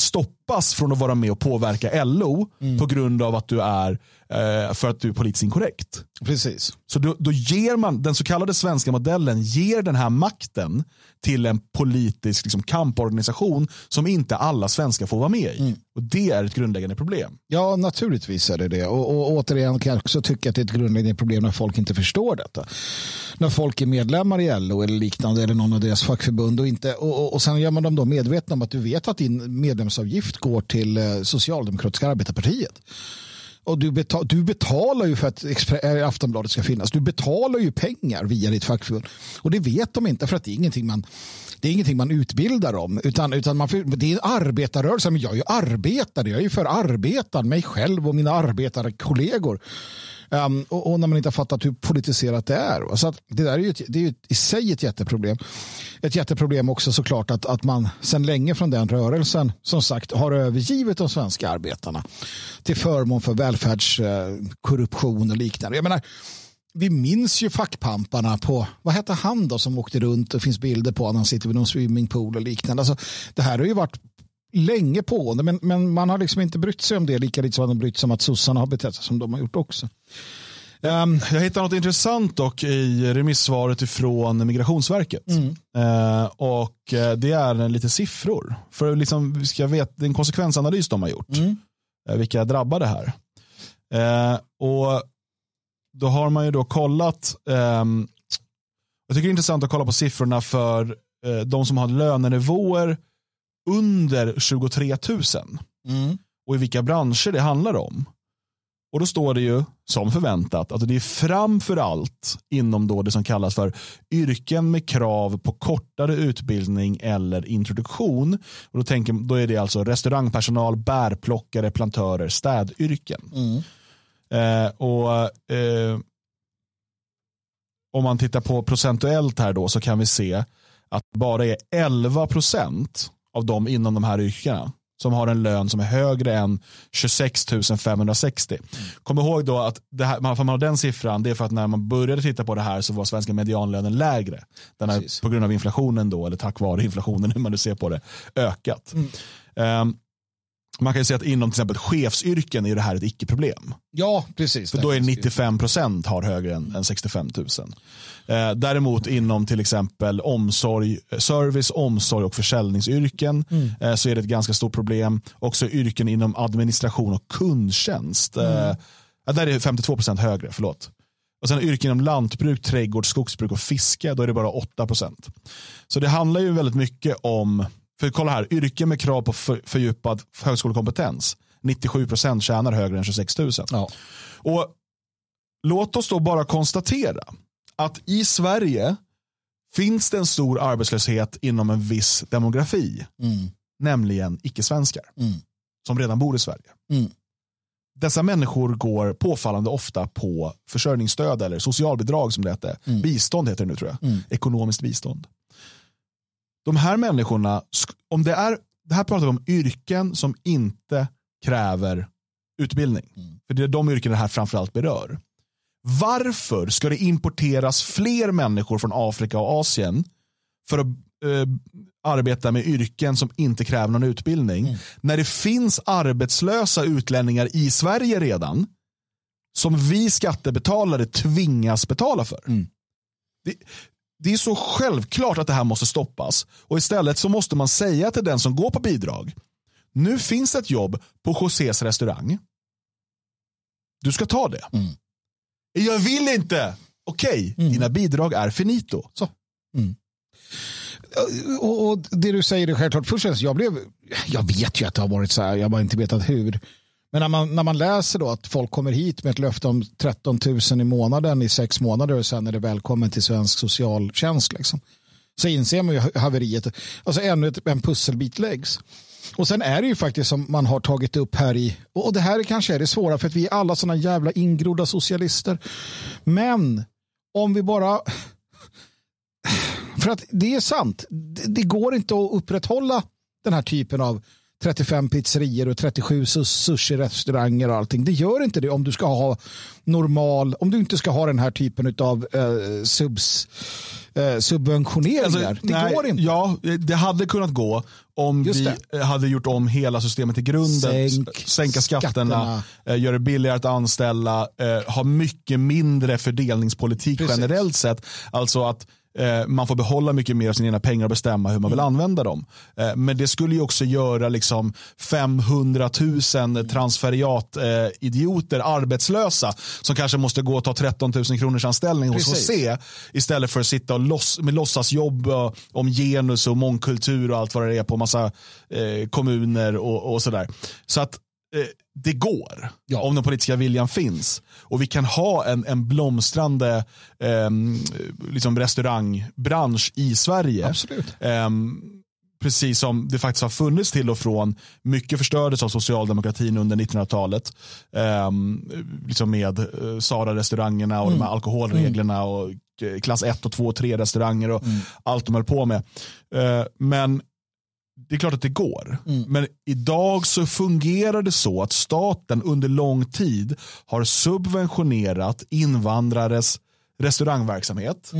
stoppas från att vara med och påverka LO på grund av att du är eh, för att du är politiskt inkorrekt. Precis. Så då, då ger man, den så kallade svenska modellen ger den här makten till en politisk liksom, kamporganisation som inte alla svenskar får vara med i. Och Det är ett grundläggande problem. Ja, naturligtvis är det det. Och, och återigen kan jag också tycka att det är ett grundläggande problem när folk inte förstår detta. När folk är medlemmar i LO eller liknande eller någon av deras fackförbund och, inte, och, och, och sen gör man dem då medvetna om att du vet att din medlemsavgift går till eh, Socialdemokratiska arbetarpartiet. Och du, betal, du betalar ju för att Expre- eh, Aftonbladet ska finnas. Du betalar ju pengar via ditt fackförbund. Och det vet de inte för att det är ingenting man, det är ingenting man utbildar om. Utan, utan man, det är arbetarrörelse. Men jag är ju arbetare. Jag är ju för arbetaren, mig själv och mina arbetarkollegor. Um, och, och, när man inte har fattat hur politiserat det är. Så det där är ju, ett, det är ju i sig ett jätteproblem. Ett jätteproblem också såklart att, att man sedan länge från den rörelsen som sagt har övergivit de svenska arbetarna till förmån för välfärdskorruption eh, och liknande. Jag menar, vi minns ju fackpamparna på, vad hette han då som åkte runt och finns bilder på när han sitter vid någon swimmingpool och liknande. Alltså, det här har ju varit länge pågående men, men man har liksom inte brytt sig om det lika lite som man har brytt sig om att sossarna har betett sig som de har gjort också. Um, jag hittar något intressant dock i remissvaret ifrån Migrationsverket. Mm. Uh, och uh, det är lite siffror. För liksom, vi ska veta, det är en konsekvensanalys de har gjort. Mm. Uh, vilka drabbar det här. och då har man ju då kollat, um, jag tycker det är intressant att kolla på siffrorna för de som har lönenivåer under 23 000. Mm. Och i vilka branscher det handlar om. Och då står det ju som förväntat att det är framför allt inom då det som kallas för yrken med krav på kortare utbildning eller introduktion. Och då, tänker, då är det alltså restaurangpersonal, bärplockare, plantörer, städyrken. Mm. Eh, och eh, Om man tittar på procentuellt här då så kan vi se att bara är 11 procent av dem inom de här yrkena som har en lön som är högre än 26 560. Mm. Kom ihåg då att det här, man har den siffran, det är för att när man började titta på det här så var svenska medianlönen lägre. Den har på grund av inflationen då, eller tack vare inflationen, hur man nu ser på det, ökat. Mm. Um, man kan ju säga att inom till exempel chefsyrken är det här ett icke-problem. Ja, precis. För då är 95 procent har högre än, än 65 000. Eh, däremot inom till exempel omsorg, service, omsorg och försäljningsyrken mm. eh, så är det ett ganska stort problem. Också yrken inom administration och kundtjänst. Eh, mm. där är 52 procent högre, förlåt. Och sen yrken inom lantbruk, trädgård, skogsbruk och fiske, då är det bara 8 procent. Så det handlar ju väldigt mycket om för kolla här, yrken med krav på för, fördjupad högskolekompetens. 97 procent tjänar högre än 26 000. Ja. Och låt oss då bara konstatera att i Sverige finns det en stor arbetslöshet inom en viss demografi. Mm. Nämligen icke-svenskar. Mm. Som redan bor i Sverige. Mm. Dessa människor går påfallande ofta på försörjningsstöd eller socialbidrag som det heter. Mm. Bistånd heter det nu tror jag. Mm. Ekonomiskt bistånd de här människorna, om det är, det här pratar vi om yrken som inte kräver utbildning. Mm. För det är de yrken det här framförallt berör. Varför ska det importeras fler människor från Afrika och Asien för att eh, arbeta med yrken som inte kräver någon utbildning mm. när det finns arbetslösa utlänningar i Sverige redan som vi skattebetalare tvingas betala för. Mm. Det, det är så självklart att det här måste stoppas. Och istället så måste man säga till den som går på bidrag. Nu finns ett jobb på Josés restaurang. Du ska ta det. Mm. Jag vill inte. Okej, okay, mm. dina bidrag är finito. Så. Mm. Och, och, det du säger är självklart. Först jag blev, jag vet ju att det har varit så här, jag har bara inte vetat hur. Men när man, när man läser då att folk kommer hit med ett löfte om 13 000 i månaden i sex månader och sen är det välkommen till svensk socialtjänst. Liksom, så inser man ju haveriet. Alltså ännu ett, en pusselbit läggs. Och sen är det ju faktiskt som man har tagit upp här i, och det här är kanske är det svåra för att vi är alla sådana jävla ingrodda socialister. Men om vi bara, för att det är sant, det, går inte att upprätthålla den här typen av 35 pizzerior och 37 sushi-restauranger och allting. Det gör inte det om du ska ha normal, om du inte ska ha den här typen av eh, subs, eh, subventioneringar. Alltså, det nej, går inte. Ja, det hade kunnat gå om vi hade gjort om hela systemet i grunden. Sänk, sänka skatterna, skatterna. Eh, göra det billigare att anställa, eh, ha mycket mindre fördelningspolitik Precis. generellt sett. Alltså att Eh, man får behålla mycket mer av sina egna pengar och bestämma hur man vill använda dem. Eh, men det skulle ju också göra liksom 500 000 transferiat-idioter eh, arbetslösa som kanske måste gå och ta 13 000 kronors anställning hos HC istället för att sitta och loss, med låtsasjobb om genus och mångkultur och allt vad det är på massa kommuner och, och sådär. Så att eh, det går. Ja. Om den politiska viljan finns. Och vi kan ha en, en blomstrande eh, liksom restaurangbransch i Sverige. Absolut. Eh, precis som det faktiskt har funnits till och från. Mycket förstördes av socialdemokratin under 1900-talet. Eh, liksom med eh, Sara-restaurangerna och de här alkoholreglerna och eh, klass 1 och 2 och 3 restauranger och allt de höll på med. Eh, men det är klart att det går. Men idag så fungerar det så att staten under lång tid har subventionerat invandrares restaurangverksamhet.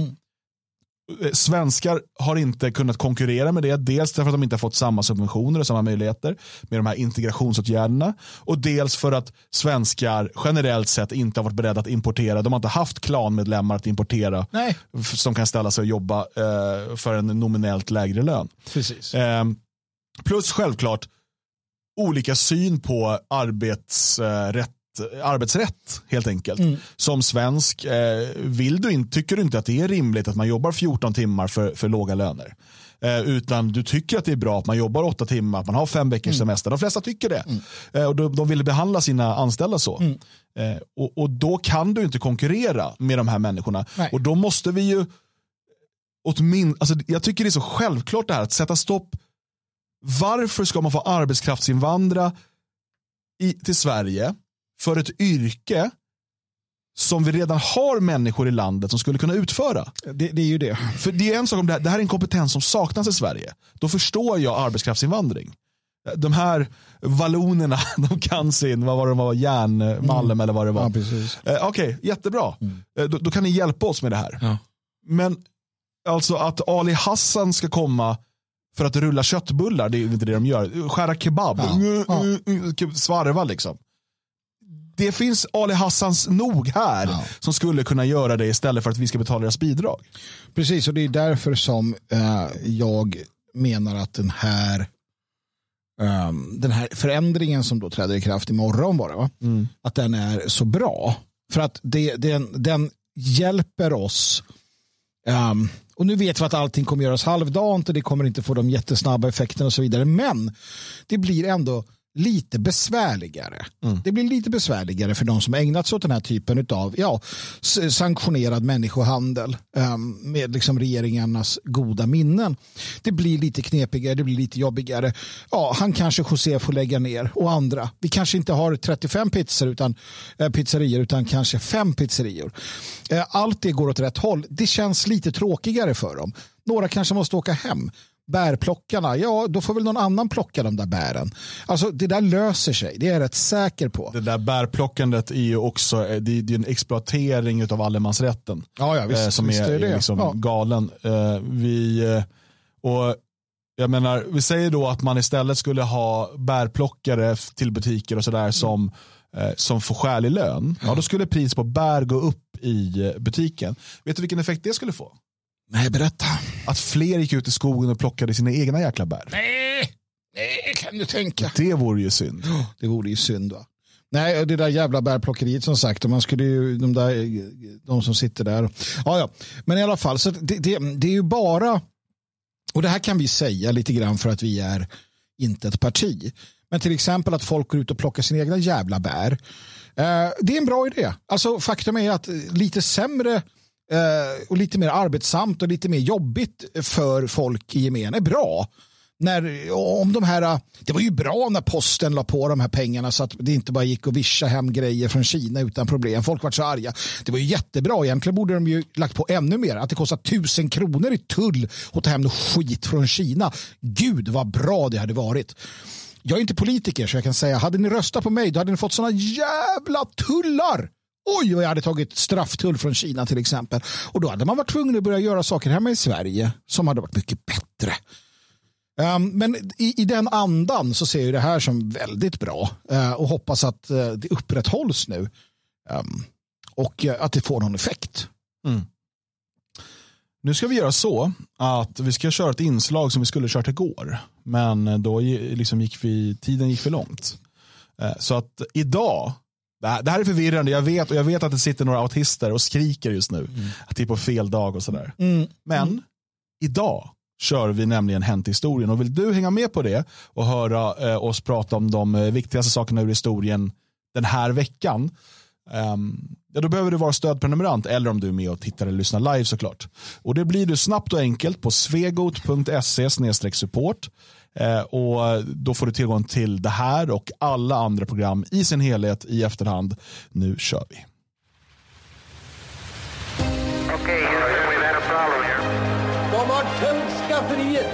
Eh, Svenskar har inte kunnat konkurrera med det. Dels därför att de inte har fått samma subventioner och samma möjligheter med de här integrationsåtgärderna. Och dels för att svenskar generellt sett inte har varit beredda att importera. De har inte haft klanmedlemmar att importera Nej. som kan ställa sig och jobba eh, för en nominellt lägre lön. Precis. Eh, plus självklart olika syn på arbetsrätt arbetsrätt helt enkelt. Som svensk, eh, vill du inte, tycker du inte att det är rimligt att man jobbar 14 timmar för, för låga löner? Eh, utan du tycker att det är bra att man jobbar 8 timmar, att man har fem veckors semester. De flesta tycker det. Eh, och de, de vill behandla sina anställda så. Eh, och, och då kan du inte konkurrera med de här människorna. Nej. Och då måste vi ju åtmin, alltså, jag tycker det är så självklart det här att sätta stopp. Varför ska man få arbetskraftsinvandra i, till Sverige för ett yrke som vi redan har människor i landet som skulle kunna utföra? Det, det är ju det. För det är en sak om det här, det här är en kompetens som saknas i Sverige. Då förstår jag arbetskraftsinvandring. De här vallonerna, de kan sin, vad var det, var järnmalm eller vad det var. Ja. Eh, Okej, jättebra. Eh, då, då kan ni hjälpa oss med det här. Ja. Men alltså att Ali Hassan ska komma för att rulla köttbullar, det är inte det de gör. Skära kebab, Ja, Mm, mm, mm, svarva liksom. Det finns Ali Hassans nog här Ja. som skulle kunna göra det istället för att vi ska betala deras bidrag. Precis, och det är därför som eh, jag menar att den här ehm, den här förändringen som då träder i kraft imorgon bara, va? att den är så bra. För att det, den, den hjälper oss ehm, och nu vet vi att allting kommer göras halvdant och det kommer inte få de jättesnabba effekterna och så vidare. Men det blir ändå lite besvärligare. Det blir lite besvärligare för de som ägnat sig åt den här typen av ja, sanktionerad människohandel ehm, med liksom regeringarnas goda minnen. Det blir lite knepigare, det blir lite jobbigare. Ja, han kanske José får lägga ner och andra. Vi kanske inte har 35 pizzor utan, eh, pizzerior utan kanske fem pizzerior. Eh, allt det går åt rätt håll. Det känns lite tråkigare för dem. Några kanske måste åka hem. Bärplockarna, ja då får väl någon annan plocka de där bären. Alltså det där löser sig, det är jag rätt säker på. Det där bärplockandet är ju också eh, det är, det är en exploatering av allemansrätten. Ja, ja, visst, eh, som visst är, är det. liksom Ja. galen. Eh, vi, och jag menar, vi säger då att man istället skulle ha bärplockare till butiker och sådär som, som får skälig lön. Ja, då skulle pris på bär gå upp i butiken. Vet du vilken effekt det skulle få? Nej, berätta. Att fler gick ut i skogen och plockade sina egna jäkla bär. Nej, nej kan du tänka. Det vore ju synd. Det vore ju synd va. Nej, det där jävla bärplockeriet som sagt, och man skulle ju, de där, de som sitter där. Ja, ja. Men i alla fall, så det, det, det är ju bara, och det här kan vi säga lite grann för att vi är inte ett parti. Men till exempel att folk går ut och plockar sina egna jävla bär. Eh, det är en bra idé. Alltså faktum är att lite sämre Eh, och lite mer arbetsamt och lite mer jobbigt för folk i gemen är bra. När, om de här, det var ju bra när posten la på de här pengarna så att det inte bara gick att vischa hem grejer från Kina utan problem. Folk var så arga. Det var ju jättebra. Egentligen borde de ju lagt på ännu mer. Att det kostar tusen kronor i tull att ta hem skit från Kina. Gud vad bra det hade varit. Jag är inte politiker så jag kan säga, hade ni röstat på mig då hade ni fått sådana jävla tullar. Oj, vad jag hade tagit strafftull från Kina till exempel. Och då hade man varit tvungen att börja göra saker hemma i Sverige som hade varit mycket bättre. Um, men i, i den andan så ser jag det här som väldigt bra uh, och hoppas att uh, det upprätthålls nu. Um, och uh, att det får någon effekt. Mm. Nu ska vi göra så att vi ska köra ett inslag som vi skulle kört igår. Men då liksom gick vi, tiden gick för långt. Så att idag, det här, det här är förvirrande, jag vet, och jag vet att det sitter några autister och skriker just nu. Att det är på fel dag och sådär. Men idag kör vi nämligen Hänt historien. Och vill du hänga med på det och höra eh, oss prata om de eh, viktigaste sakerna ur historien den här veckan. Um, ja, då behöver du vara stödprenumerant eller om du är med och tittar eller lyssnar live såklart. Och det blir du snabbt och enkelt på svegot.se support. Eh, och då får du tillgång till det här och alla andra program i sin helhet i efterhand. Nu kör vi. Okay, problem here. De har tömt skafferiet,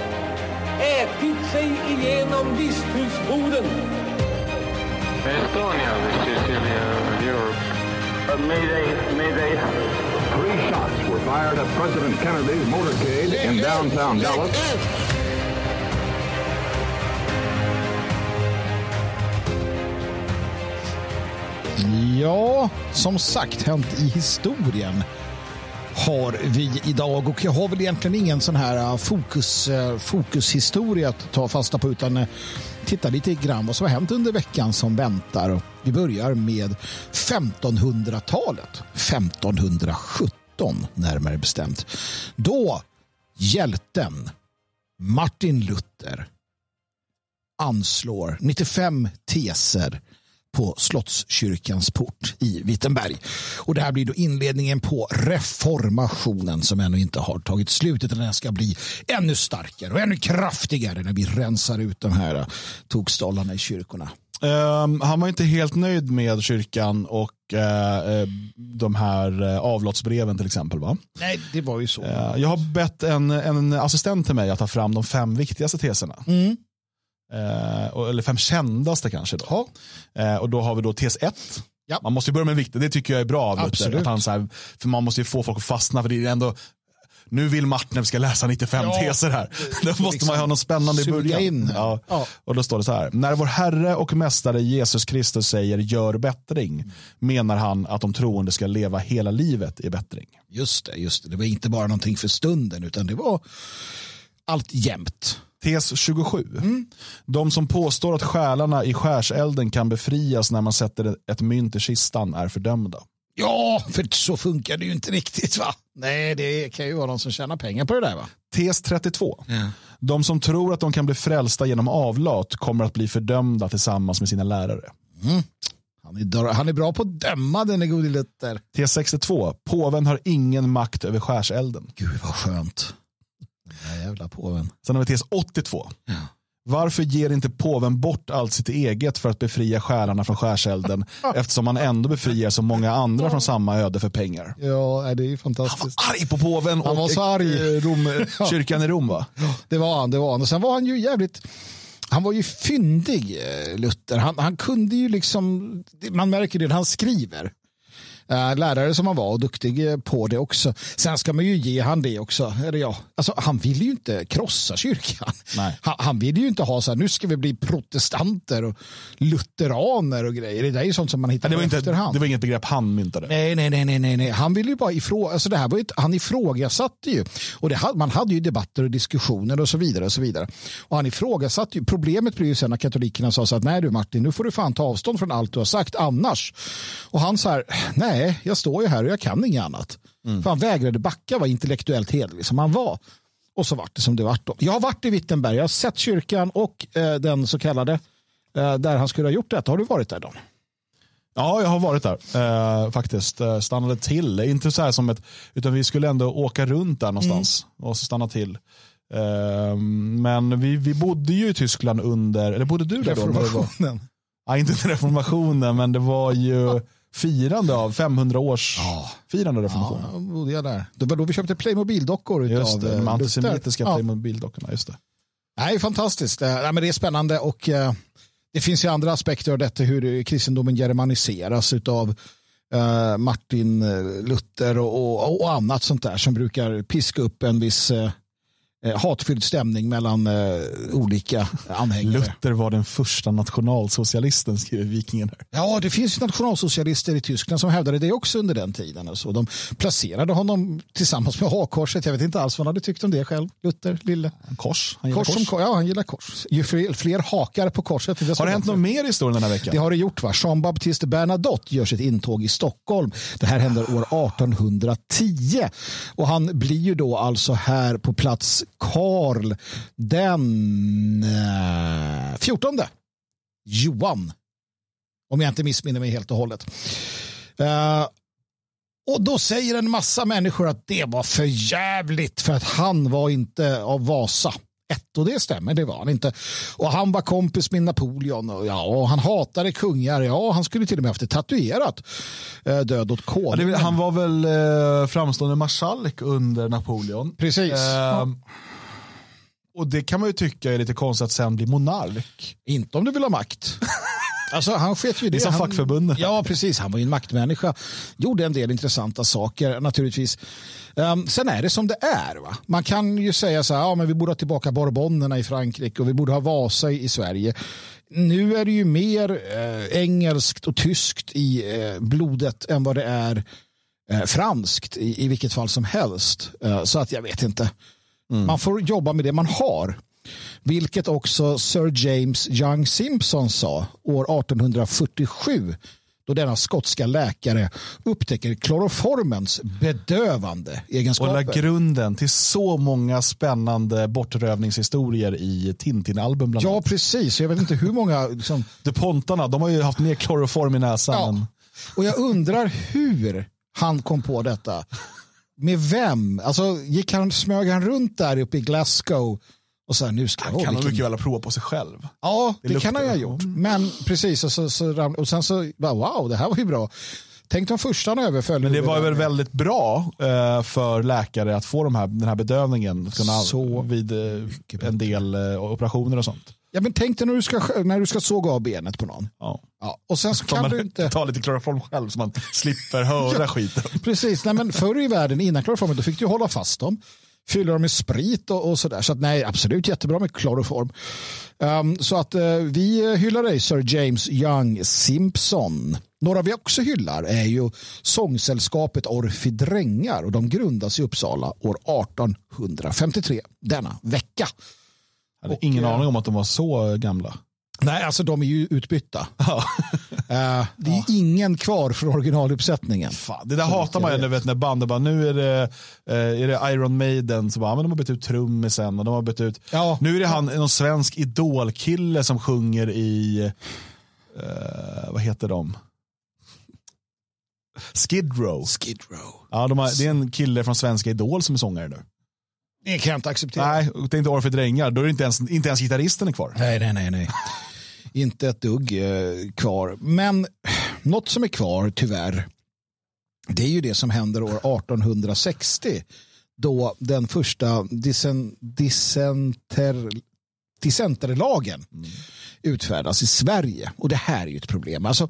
ätit sig igenom visthusboden. Estonia, this is Celia, Europe. Uh, mayday, mayday. Three shots were fired at President Kennedy's motorcade in downtown Dallas. Ja, som sagt hänt i historien har vi idag och jag har väl egentligen ingen sån här äh, fokus, äh, fokushistoria att ta fasta på utan äh, titta lite grann vad som har hänt under veckan som väntar. Vi börjar med 1500-talet, 1517 närmare bestämt. Då hjälten Martin Luther anslår 95 teser på Slottskyrkans port i Wittenberg. Och det här blir då inledningen på reformationen som ännu inte har tagit slut utan den ska bli ännu starkare och ännu kraftigare när vi rensar ut de här tokstollarna i kyrkorna. Um, han var inte helt nöjd med kyrkan och uh, de här avlotsbreven till exempel. Va? Nej, det var ju så. Uh, jag har bett en, en assistent till mig att ta fram de fem viktigaste teserna. Mm. Eh, eller fem kändaste kanske. Då. Eh, och då har vi då tes 1. Ja. Man måste börja med viktigt, det tycker jag är bra Absolut. Att han så här, för man måste ju få folk att fastna, för det är ändå nu vill Martin ska läsa 95 Ja, teser här. Då måste liksom man ju ha något spännande i början. Ja. Ja. Och då står det så här. När vår Herre och Mästare Jesus Kristus säger gör bättring menar han att de troende ska leva hela livet i bättring. Just det, just det. Det var inte bara någonting för stunden utan det var allt jämt. Tes 27. Mm. De som påstår att själarna i skärselden kan befrias när man sätter ett mynt i kistan är fördömda. Ja, för så funkar det ju inte riktigt va? Nej, det kan ju vara någon som tjänar pengar på det där va? Tes 32. De som tror att de kan bli frälsta genom avlat kommer att bli fördömda tillsammans med sina lärare. Han är, han är bra på att döma den gode Luther. Tes 62. Påven har ingen makt över skärselden. Gud vad skönt. Jävla påven. Sen har vi tes 82. Varför ger inte påven bort allt sitt eget för att befria själarna från skärselden eftersom han ändå befriar så många andra från samma öde för pengar? Ja, det är ju Han var fantastiskt. arg på påven och Han var så arg. eh, Rom, kyrkan i Rom va? Det var han, det var han. Och sen var han ju jävligt han var ju fyndig, eh, Luther. Han, han kunde ju liksom, man märker det när han skriver. Eh, lärare som han var och duktig eh, på det också. Sen ska man ju ge han det också. Eller ja, alltså, han ville ju inte krossa kyrkan. Han, han ville ju inte ha så här, nu ska vi bli protestanter och lutheraner och grejer. Det där är ju sånt som man hittar Det var, inte, efterhand. det var inget begrepp han myntade. Nej, nej, nej, nej, nej, nej. Han ville ju bara ifrå... alltså det här var ju han ifrågasatte ju. Och det, man hade ju debatter och diskussioner och så vidare och så vidare. Och han ifrågasatte ju. Problemet blev ju sen när katolikerna sa så att nej du Martin, nu får du fan ta avstånd från allt du har sagt annars. Och han sa här, nej, jag står ju här och jag kan inget annat. För han vägrade backa, var intellektuellt hederlig som han var. Och så vart det som det vart. då. Jag har varit i Wittenberg, jag har sett kyrkan och eh, den så kallade eh, där han skulle ha gjort detta. Har du varit där Don? Ja, jag har varit där eh, faktiskt. Eh, stannade till. Inte så här som ett, utan vi skulle ändå åka runt där någonstans och så stanna till. Eh, men vi, vi bodde ju i Tyskland under, eller bodde du där då? Reformationen. Ja, inte reformationen, men det var ju firande av 500 års firande av Ja, reformationen. då bodde jag där. Det var då vi köpte Playmobil-dockor Just det, eh, de Luther. antisemitiska Ja. Playmobil-dockorna. Just det. Nej, fantastiskt. Eh, Nej, men det är spännande och eh, det finns ju andra aspekter av detta hur kristendomen germaniseras utav eh, Martin eh, Luther och, och, och annat sånt där som brukar piska upp en viss eh, eh, hatfylld stämning mellan eh, olika anhängare. Luther var den första nationalsocialisten, skriver Vikingen. Här. Ja, det finns nationalsocialister i Tyskland som hävdade det också under den tiden. Alltså, de placerade honom tillsammans med hakkorset. Jag vet inte alls vad han hade tyckt om det själv. Luther, lille. Kors. Han gillar Kors, kors. som, ja, han gillar kors. Ju fler, fler hakar på korset. desto Har det hänt något mer i historien den här veckan? Det har det gjort. va? Jean-Baptiste Bernadotte gör sitt intåg i Stockholm. Det här händer år 1810. Och han blir ju då alltså här på plats Karl den eh, 14. Johan. Om jag inte missminner mig helt och hållet. Eh, och då säger en massa människor att det var för jävligt för att han var inte av Vasa. Ett, och det stämmer, det var han inte. Och han var kompis med Napoleon och, ja, och han hatade kungar. Ja, han skulle till och med haft det tatuerat. Eh, död åt Ja, konungen. är väl- han var väl eh, framstående marskalk under Napoleon. Precis. Eh, och det kan man ju tycka är lite konstigt att sen bli monark. Inte om du vill ha makt. Alltså, han sket ju i Det är det. som han, fackförbunden. Ja, precis. Han var ju en maktmänniska. Gjorde en del intressanta saker naturligtvis. Um, sen är det som det är. Va? Man kan ju säga så här, ja, men vi borde ha tillbaka Bourbonerna i Frankrike och vi borde ha Vasa i, i Sverige. Nu är det ju mer eh, engelskt och tyskt i eh, blodet än vad det är eh, franskt i, i vilket fall som helst. Eh, så att jag vet inte. Man får jobba med det man har. Vilket också Sir James Young Simpson sa år 1847 då denna skotska läkare upptäcker kloroformens bedövande Och la egenskaper. grunden till så många spännande bortrövningshistorier i Tintin-album bland Ja, annat. precis. Jag vet inte hur många... Liksom, DuPontarna, de har ju haft mer kloroform i näsan. Ja. än- och jag undrar hur han kom på detta. Med vem? Alltså, gick han, smög han runt där uppe i Glasgow och sa nu ska. Han kan vilken- mycket väl ha provat på sig själv. Ja, det, Det kan han ju ha gjort. Men precis, och, så, så, och sen så, bara, wow, det här var ju bra. Tänk om första han överföll. Men det var väl väldigt bra eh, för läkare att få de här, den här bedövningen kunna, Så vid eh, en del eh, operationer och sånt. Ja, men tänk dig när du, ska, när du ska såga av benet på någon. Ja. Ja, och sen så kan man du inte... ta lite kloroform själv så man slipper höra skiten. Precis, nej, men förr i världen innan kloroformen då fick du hålla fast dem. Fylla dem med sprit och, och sådär. Så att, nej, absolut jättebra med kloroform. Um, så att uh, vi hyllar dig Sir James Young Simpson. Några vi också hyllar är ju sångsällskapet Orfi Drängar och de grundas i Uppsala år 1853 denna vecka. Jag hade Och, ingen eh, aning om att de var så gamla. Nej, alltså de är ju utbytta. Eh, det är ingen kvar från originaluppsättningen. Fan, det där hatar man ju vet, när bandet bara, nu är det, eh, är det Iron Maiden, så bara, ja, men de har bytt ut trummisen och de har bytt ut, Ja. nu är det han, någon svensk idolkille som sjunger i, eh, vad heter de? Skid Row. Skid Row. Ja, de har, det är en kille från Svenska Idol som är sångare nu. Det kan jag inte acceptera. Nej, och det är inte Orfeu Drängar, då är det inte ens, inte ens gitarristen är kvar. Nej, nej, nej. nej. inte ett dugg eh, kvar. Men något som är kvar, tyvärr, det är ju det som händer år 1860 då den första disen, dissenter, dissenterlagen utfärdas i Sverige. Och det här är ju ett problem. Alltså,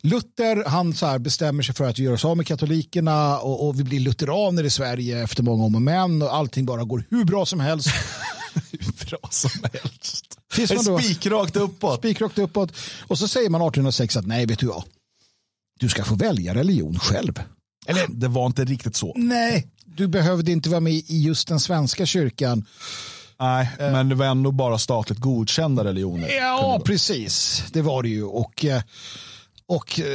Luther han så här bestämmer sig för att göra sig av med katolikerna och, och vi blir lutheraner i Sverige efter många om och men och allting bara går hur bra som helst. Hur bra som helst. Spikrakt uppåt. Spikrakt uppåt. Och så säger man 1806 att nej, vet du vad? Du ska få välja religion själv. Eller, det var inte riktigt så. Nej, du behövde inte vara med i just den svenska kyrkan. Nej, men det var ändå bara statligt godkända religioner. Ja, precis. Det var det ju. Och, eh, och eh,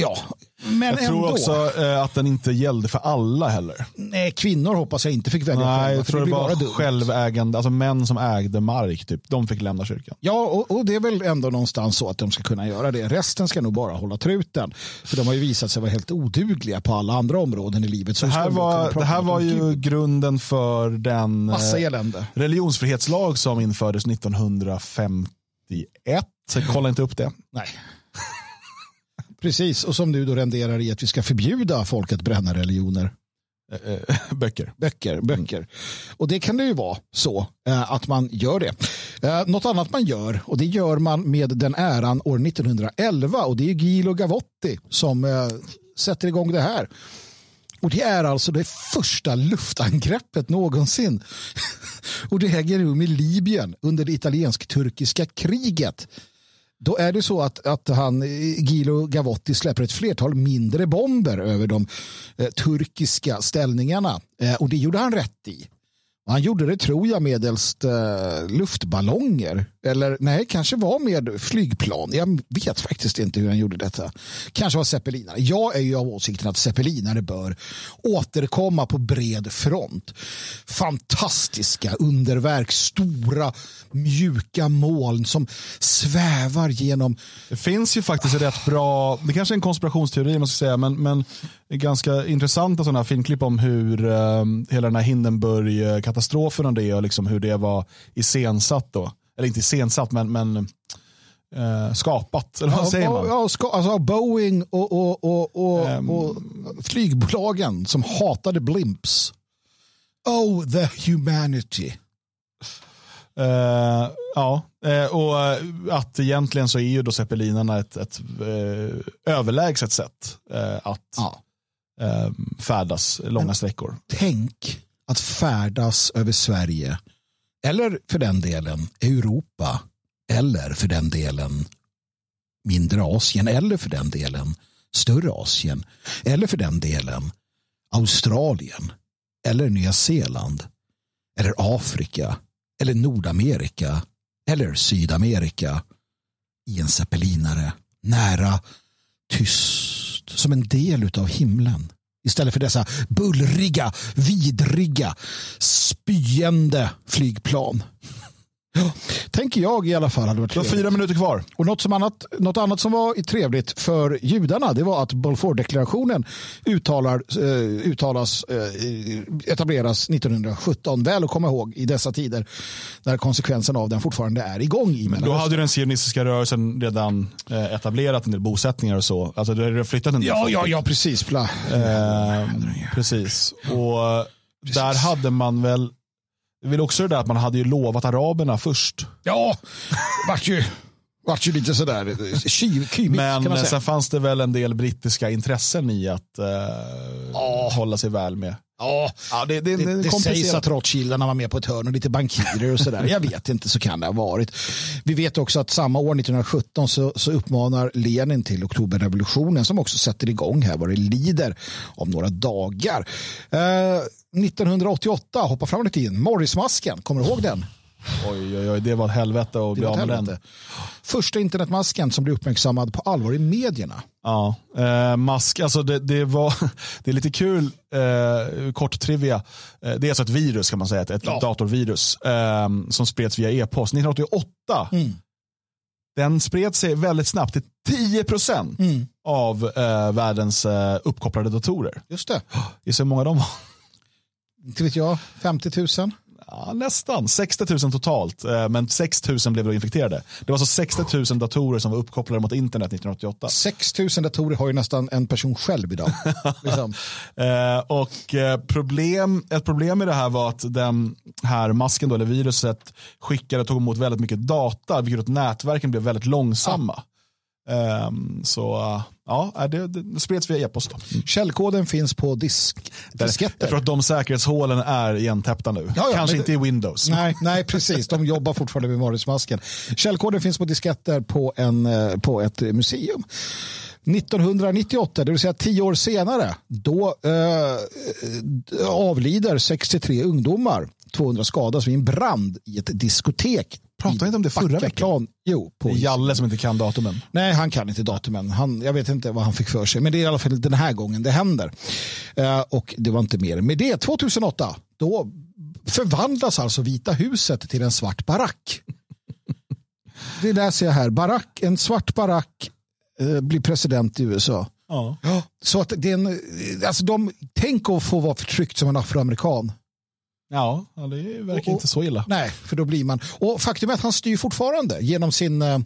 ja, men Jag tror ändå. också eh, att den inte gällde för alla heller. Nej, kvinnor hoppas jag inte fick välja Nej, själva, jag tror det bara var självägande, alltså män som ägde mark, typ, de fick lämna kyrkan. Ja, och, och det är väl ändå någonstans så att de ska kunna göra det. Resten ska nog bara hålla truten. För de har ju visat sig vara helt odugliga på alla andra områden i livet. Så Det här var, det här var ju Gud? grunden för den Massa eh, elände. religionsfrihetslag som infördes 1951. Så kolla inte upp det. Nej. Precis, och som nu då renderar i att vi ska förbjuda folk att bränna religioner. Eh, eh, böcker. Böcker, böcker. Och det kan det ju vara så eh, att man gör det. Något annat man gör, och det gör man med den äran år 1911 och det är Gilo Gavotti som sätter igång det här. Och det är alltså det första luftangreppet någonsin. och det äger rum i Libyen under det italiensk-turkiska kriget. Då är det så att, att han, eh, Gilo Gavotti släpper ett flertal mindre bomber över de eh, turkiska ställningarna. Eh, och det gjorde han rätt i. Han gjorde det, tror jag, medelst eh, luftballonger. Eller nej, kanske var med flygplan. Jag vet faktiskt inte hur han gjorde detta. Kanske var zeppelinare. Jag är ju av åsikten att zeppelinare bör återkomma på bred front. Fantastiska underverk, stora mjuka moln som svävar genom... Det finns ju faktiskt rätt bra, det kanske är en konspirationsteori man ska säga, men, men ganska intressanta sådana här filmklipp om hur eh, hela den här Hindenburg-katastrofen och det och liksom hur det var iscensatt då. Eller inte iscensatt, men, men eh, skapat. Eller vad Ja, säger man? Ja, ska, alltså Boeing och, och, och, och, Ehm. och flygbolagen som hatade blimps. Oh, the humanity. Eh, ja, eh, och eh, att egentligen så är ju då zeppelinarna ett, ett överlägset sätt att Ja. eh, färdas långa sträckor. Tänk att färdas över Sverige. Eller för den delen Europa. Eller för den delen mindre Asien. Eller för den delen större Asien. Eller för den delen Australien. Eller Nya Zeeland. Eller Afrika. Eller Nordamerika. Eller Sydamerika. I en zeppelinare. Nära, tyst. Som en del av himlen. Istället för dessa bullriga, vidriga, spyende flygplan. Ja, tänker jag i alla fall hade varit har trevligt. fyra minuter kvar. Och något, som annat, något annat som var trevligt för judarna det var att Balfour-deklarationen uttalar, eh, uttalas, eh, etableras 1917. Väl att komma ihåg i dessa tider när konsekvenserna av den fortfarande är igång i Då Mellanöstern. hade den sionistiska rörelsen redan eh, etablerat en del bosättningar och så. Alltså det har flyttat en del Ja, ja, ja, precis. Eh, precis. Och eh, där hade man väl, det är väl också det där att man hade ju lovat araberna först. Ja, vart ju, vart ju lite sådär kymigt kan Men man eh, säga. sen fanns det väl en del brittiska intressen i att eh, hålla sig väl med. Ja, Ja, det, det, det, det, sägs komplicerat. att Rothschildarna var med på ett hörn och lite bankirer och sådär. Jag vet inte, så kan det ha varit. Vi vet också att samma år, 1917, så, så uppmanar Lenin till oktoberrevolutionen som också sätter igång här vad det lider om några dagar. Eh, 1988, hoppa fram lite in, Morrismasken, kommer du ihåg den? Oj, oj, oj, det var ett helvete att bli av med den. Första internetmasken som blev uppmärksammad på allvar i medierna. Ja, eh, mask, alltså det, det, var, det är lite kul, eh, kort trivia. Eh, det är alltså ett virus kan man säga, ett, ett Ja. datorvirus eh, som spreds via e-post. 1988, Mm. den spred sig väldigt snabbt till 10 procent Mm. av eh, världens eh, uppkopplade datorer. Just det, Gissa hur många de var? Inte vet jag, 50 000. Ja, nästan, 60 000 totalt, eh, men 6 000 blev då infekterade. Det var alltså 60 000 datorer som var uppkopplade mot internet 1988. 6 000 datorer har ju nästan en person själv idag. liksom. Eh, och eh, problem, ett problem med det här var att den här masken, då, eller viruset, skickade och tog emot väldigt mycket data, vilket gjorde att nätverken blev väldigt långsamma. Ehm, så eh, ja, det, det, det spreds via e-post. Då. Källkoden finns på disk, disketter. Jag tror att de säkerhetshålen är igentäppta nu. Ja, ja, Kanske inte i Windows. Nej, nej, precis. De jobbar fortfarande med varusmasken. Källkoden finns på disketter på, en, eh, på ett museum. 1998, det vill säga tio år senare, då eh, avlider 63 ungdomar. 200 skadas vid en brand i ett diskotek. Pratade inte om det förra veckan? Jo, på Jalle som inte kan datumen. Nej, han kan inte datumen. Han, jag vet inte vad han fick för sig. Men det är i alla fall den här gången det händer. Eh, och det var inte mer med det. 2008, då förvandlas alltså Vita huset till en svart barack. Det läser jag här. Barack, en svart barack eh, blir president i USA. Ja, så att det är en, alltså de, tänk att få vara förtryckt som en afroamerikan. Ja, det verkar Och- inte så illa. Nej, för då blir man... Och faktum är att han styr fortfarande genom sin eh,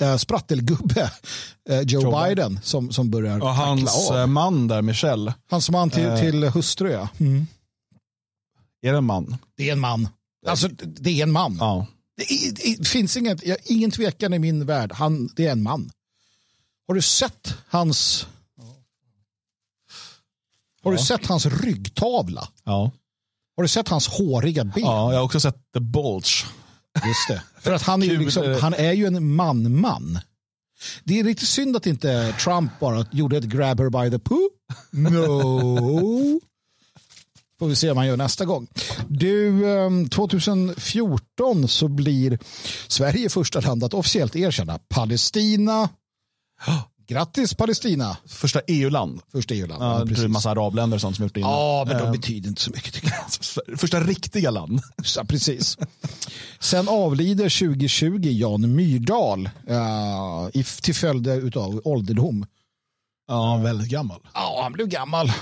eh, sprattelgubbe eh, Joe, Joe Biden som, som börjar Och hans av. eh, man där, Michelle, Hans man till, eh, till hustru, ja. Mm. är det en man? Det är en man. Alltså, det är en man. Ja. Det, det finns inget, jag- ingen tvekan i min värld. Han, det är en man. Har du sett hans... Har du Ja. sett hans ryggtavla? Ja. Har du sett hans håriga ben? ja, jag har också sett The Bulge. Just det. För att han är, ju liksom, eh. han är ju en man-man. Det är lite synd att inte Trump bara gjorde ett grab her by the poo. No. Får vi se om han gör nästa gång. Du, ehm, 2014 så blir Sverige första land att officiellt erkänna Palestina. Grattis Palestina! Första EU-land. Första EU-land. Ja, Ja, det är en massa arabländer och sånt som gjort det innan. Ja, men de Eh, betyder inte så mycket tycker jag. Första riktiga land. Ja, precis. Sen avlider 2020 Jan Myrdal i, till följd av ålderdom. Ja, väldigt gammal. Ja, han blev gammal.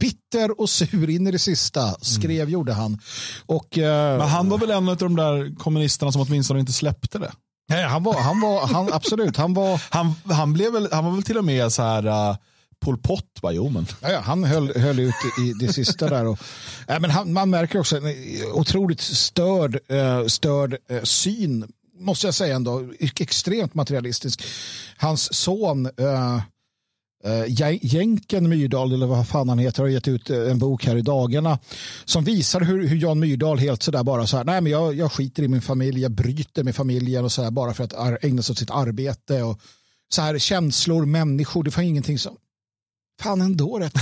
Bitter och sur in i det sista, skrev gjorde han. Och, eh, Men han var väl en av de där kommunisterna som åtminstone inte släppte det. Nej, han var, han var, han, absolut, han var, Han, han, blev väl, han var väl till och med så här uh, Pol Pot, bara, jo men. ja, ja, han höll, höll ut i det sista där. Och, ja, men han, man märker också en otroligt störd, eh, störd eh, syn, måste jag säga ändå, extremt materialistisk. Hans son eh, Uh, Jänken Myrdal, eller vad fan han heter, har gett ut eh, en bok här i dagarna som visar hur, hur Jan Myrdal helt sådär bara så här, nej men jag, jag skiter i min familj, jag bryter med familjen och så här bara för att ägna sig åt sitt arbete och så här känslor, människor, det var ingenting som Fan ändå rätt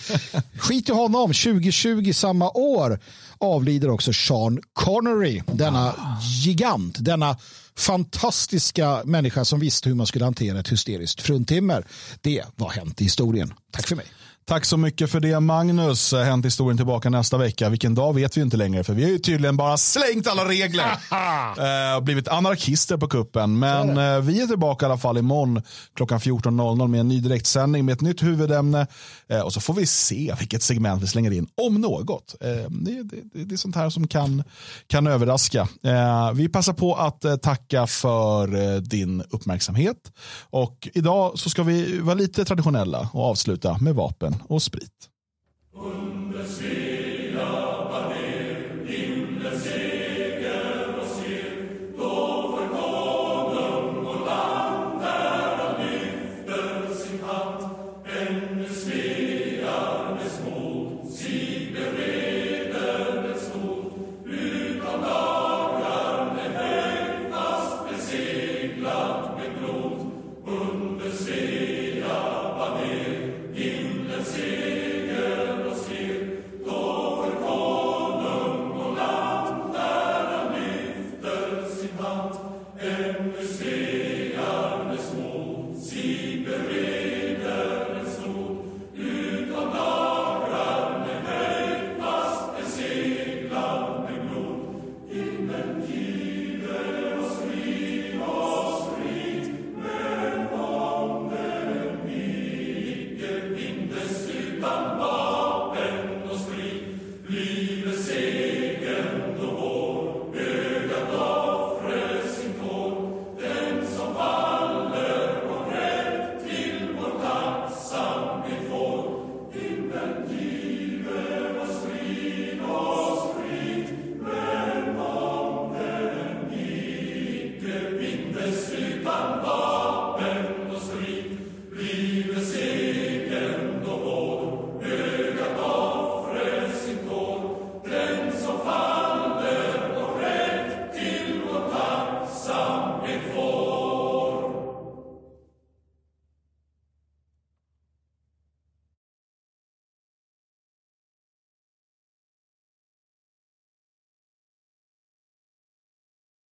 Skit i honom, 2020 samma år avlider också Sean Connery, denna gigant, denna fantastiska människa som visste hur man skulle hantera ett hysteriskt fruntimmer. Det var hänt i historien. Tack för mig. Tack så mycket för det Magnus. Eh, Hänt historien tillbaka nästa vecka. Vilken dag vet vi inte längre för vi har ju tydligen bara slängt alla regler. eh, och blivit anarkister på kuppen. Men eh, vi är tillbaka i alla fall imorgon klockan 14.00 med en ny direktsändning med ett nytt huvudämne. Och så får vi se vilket segment vi slänger in, om något. Det, det, det är sånt här som kan, kan överraska. Vi passar på att tacka för din uppmärksamhet. Och idag så ska vi vara lite traditionella och avsluta med vapen och sprit. Bundeswehr.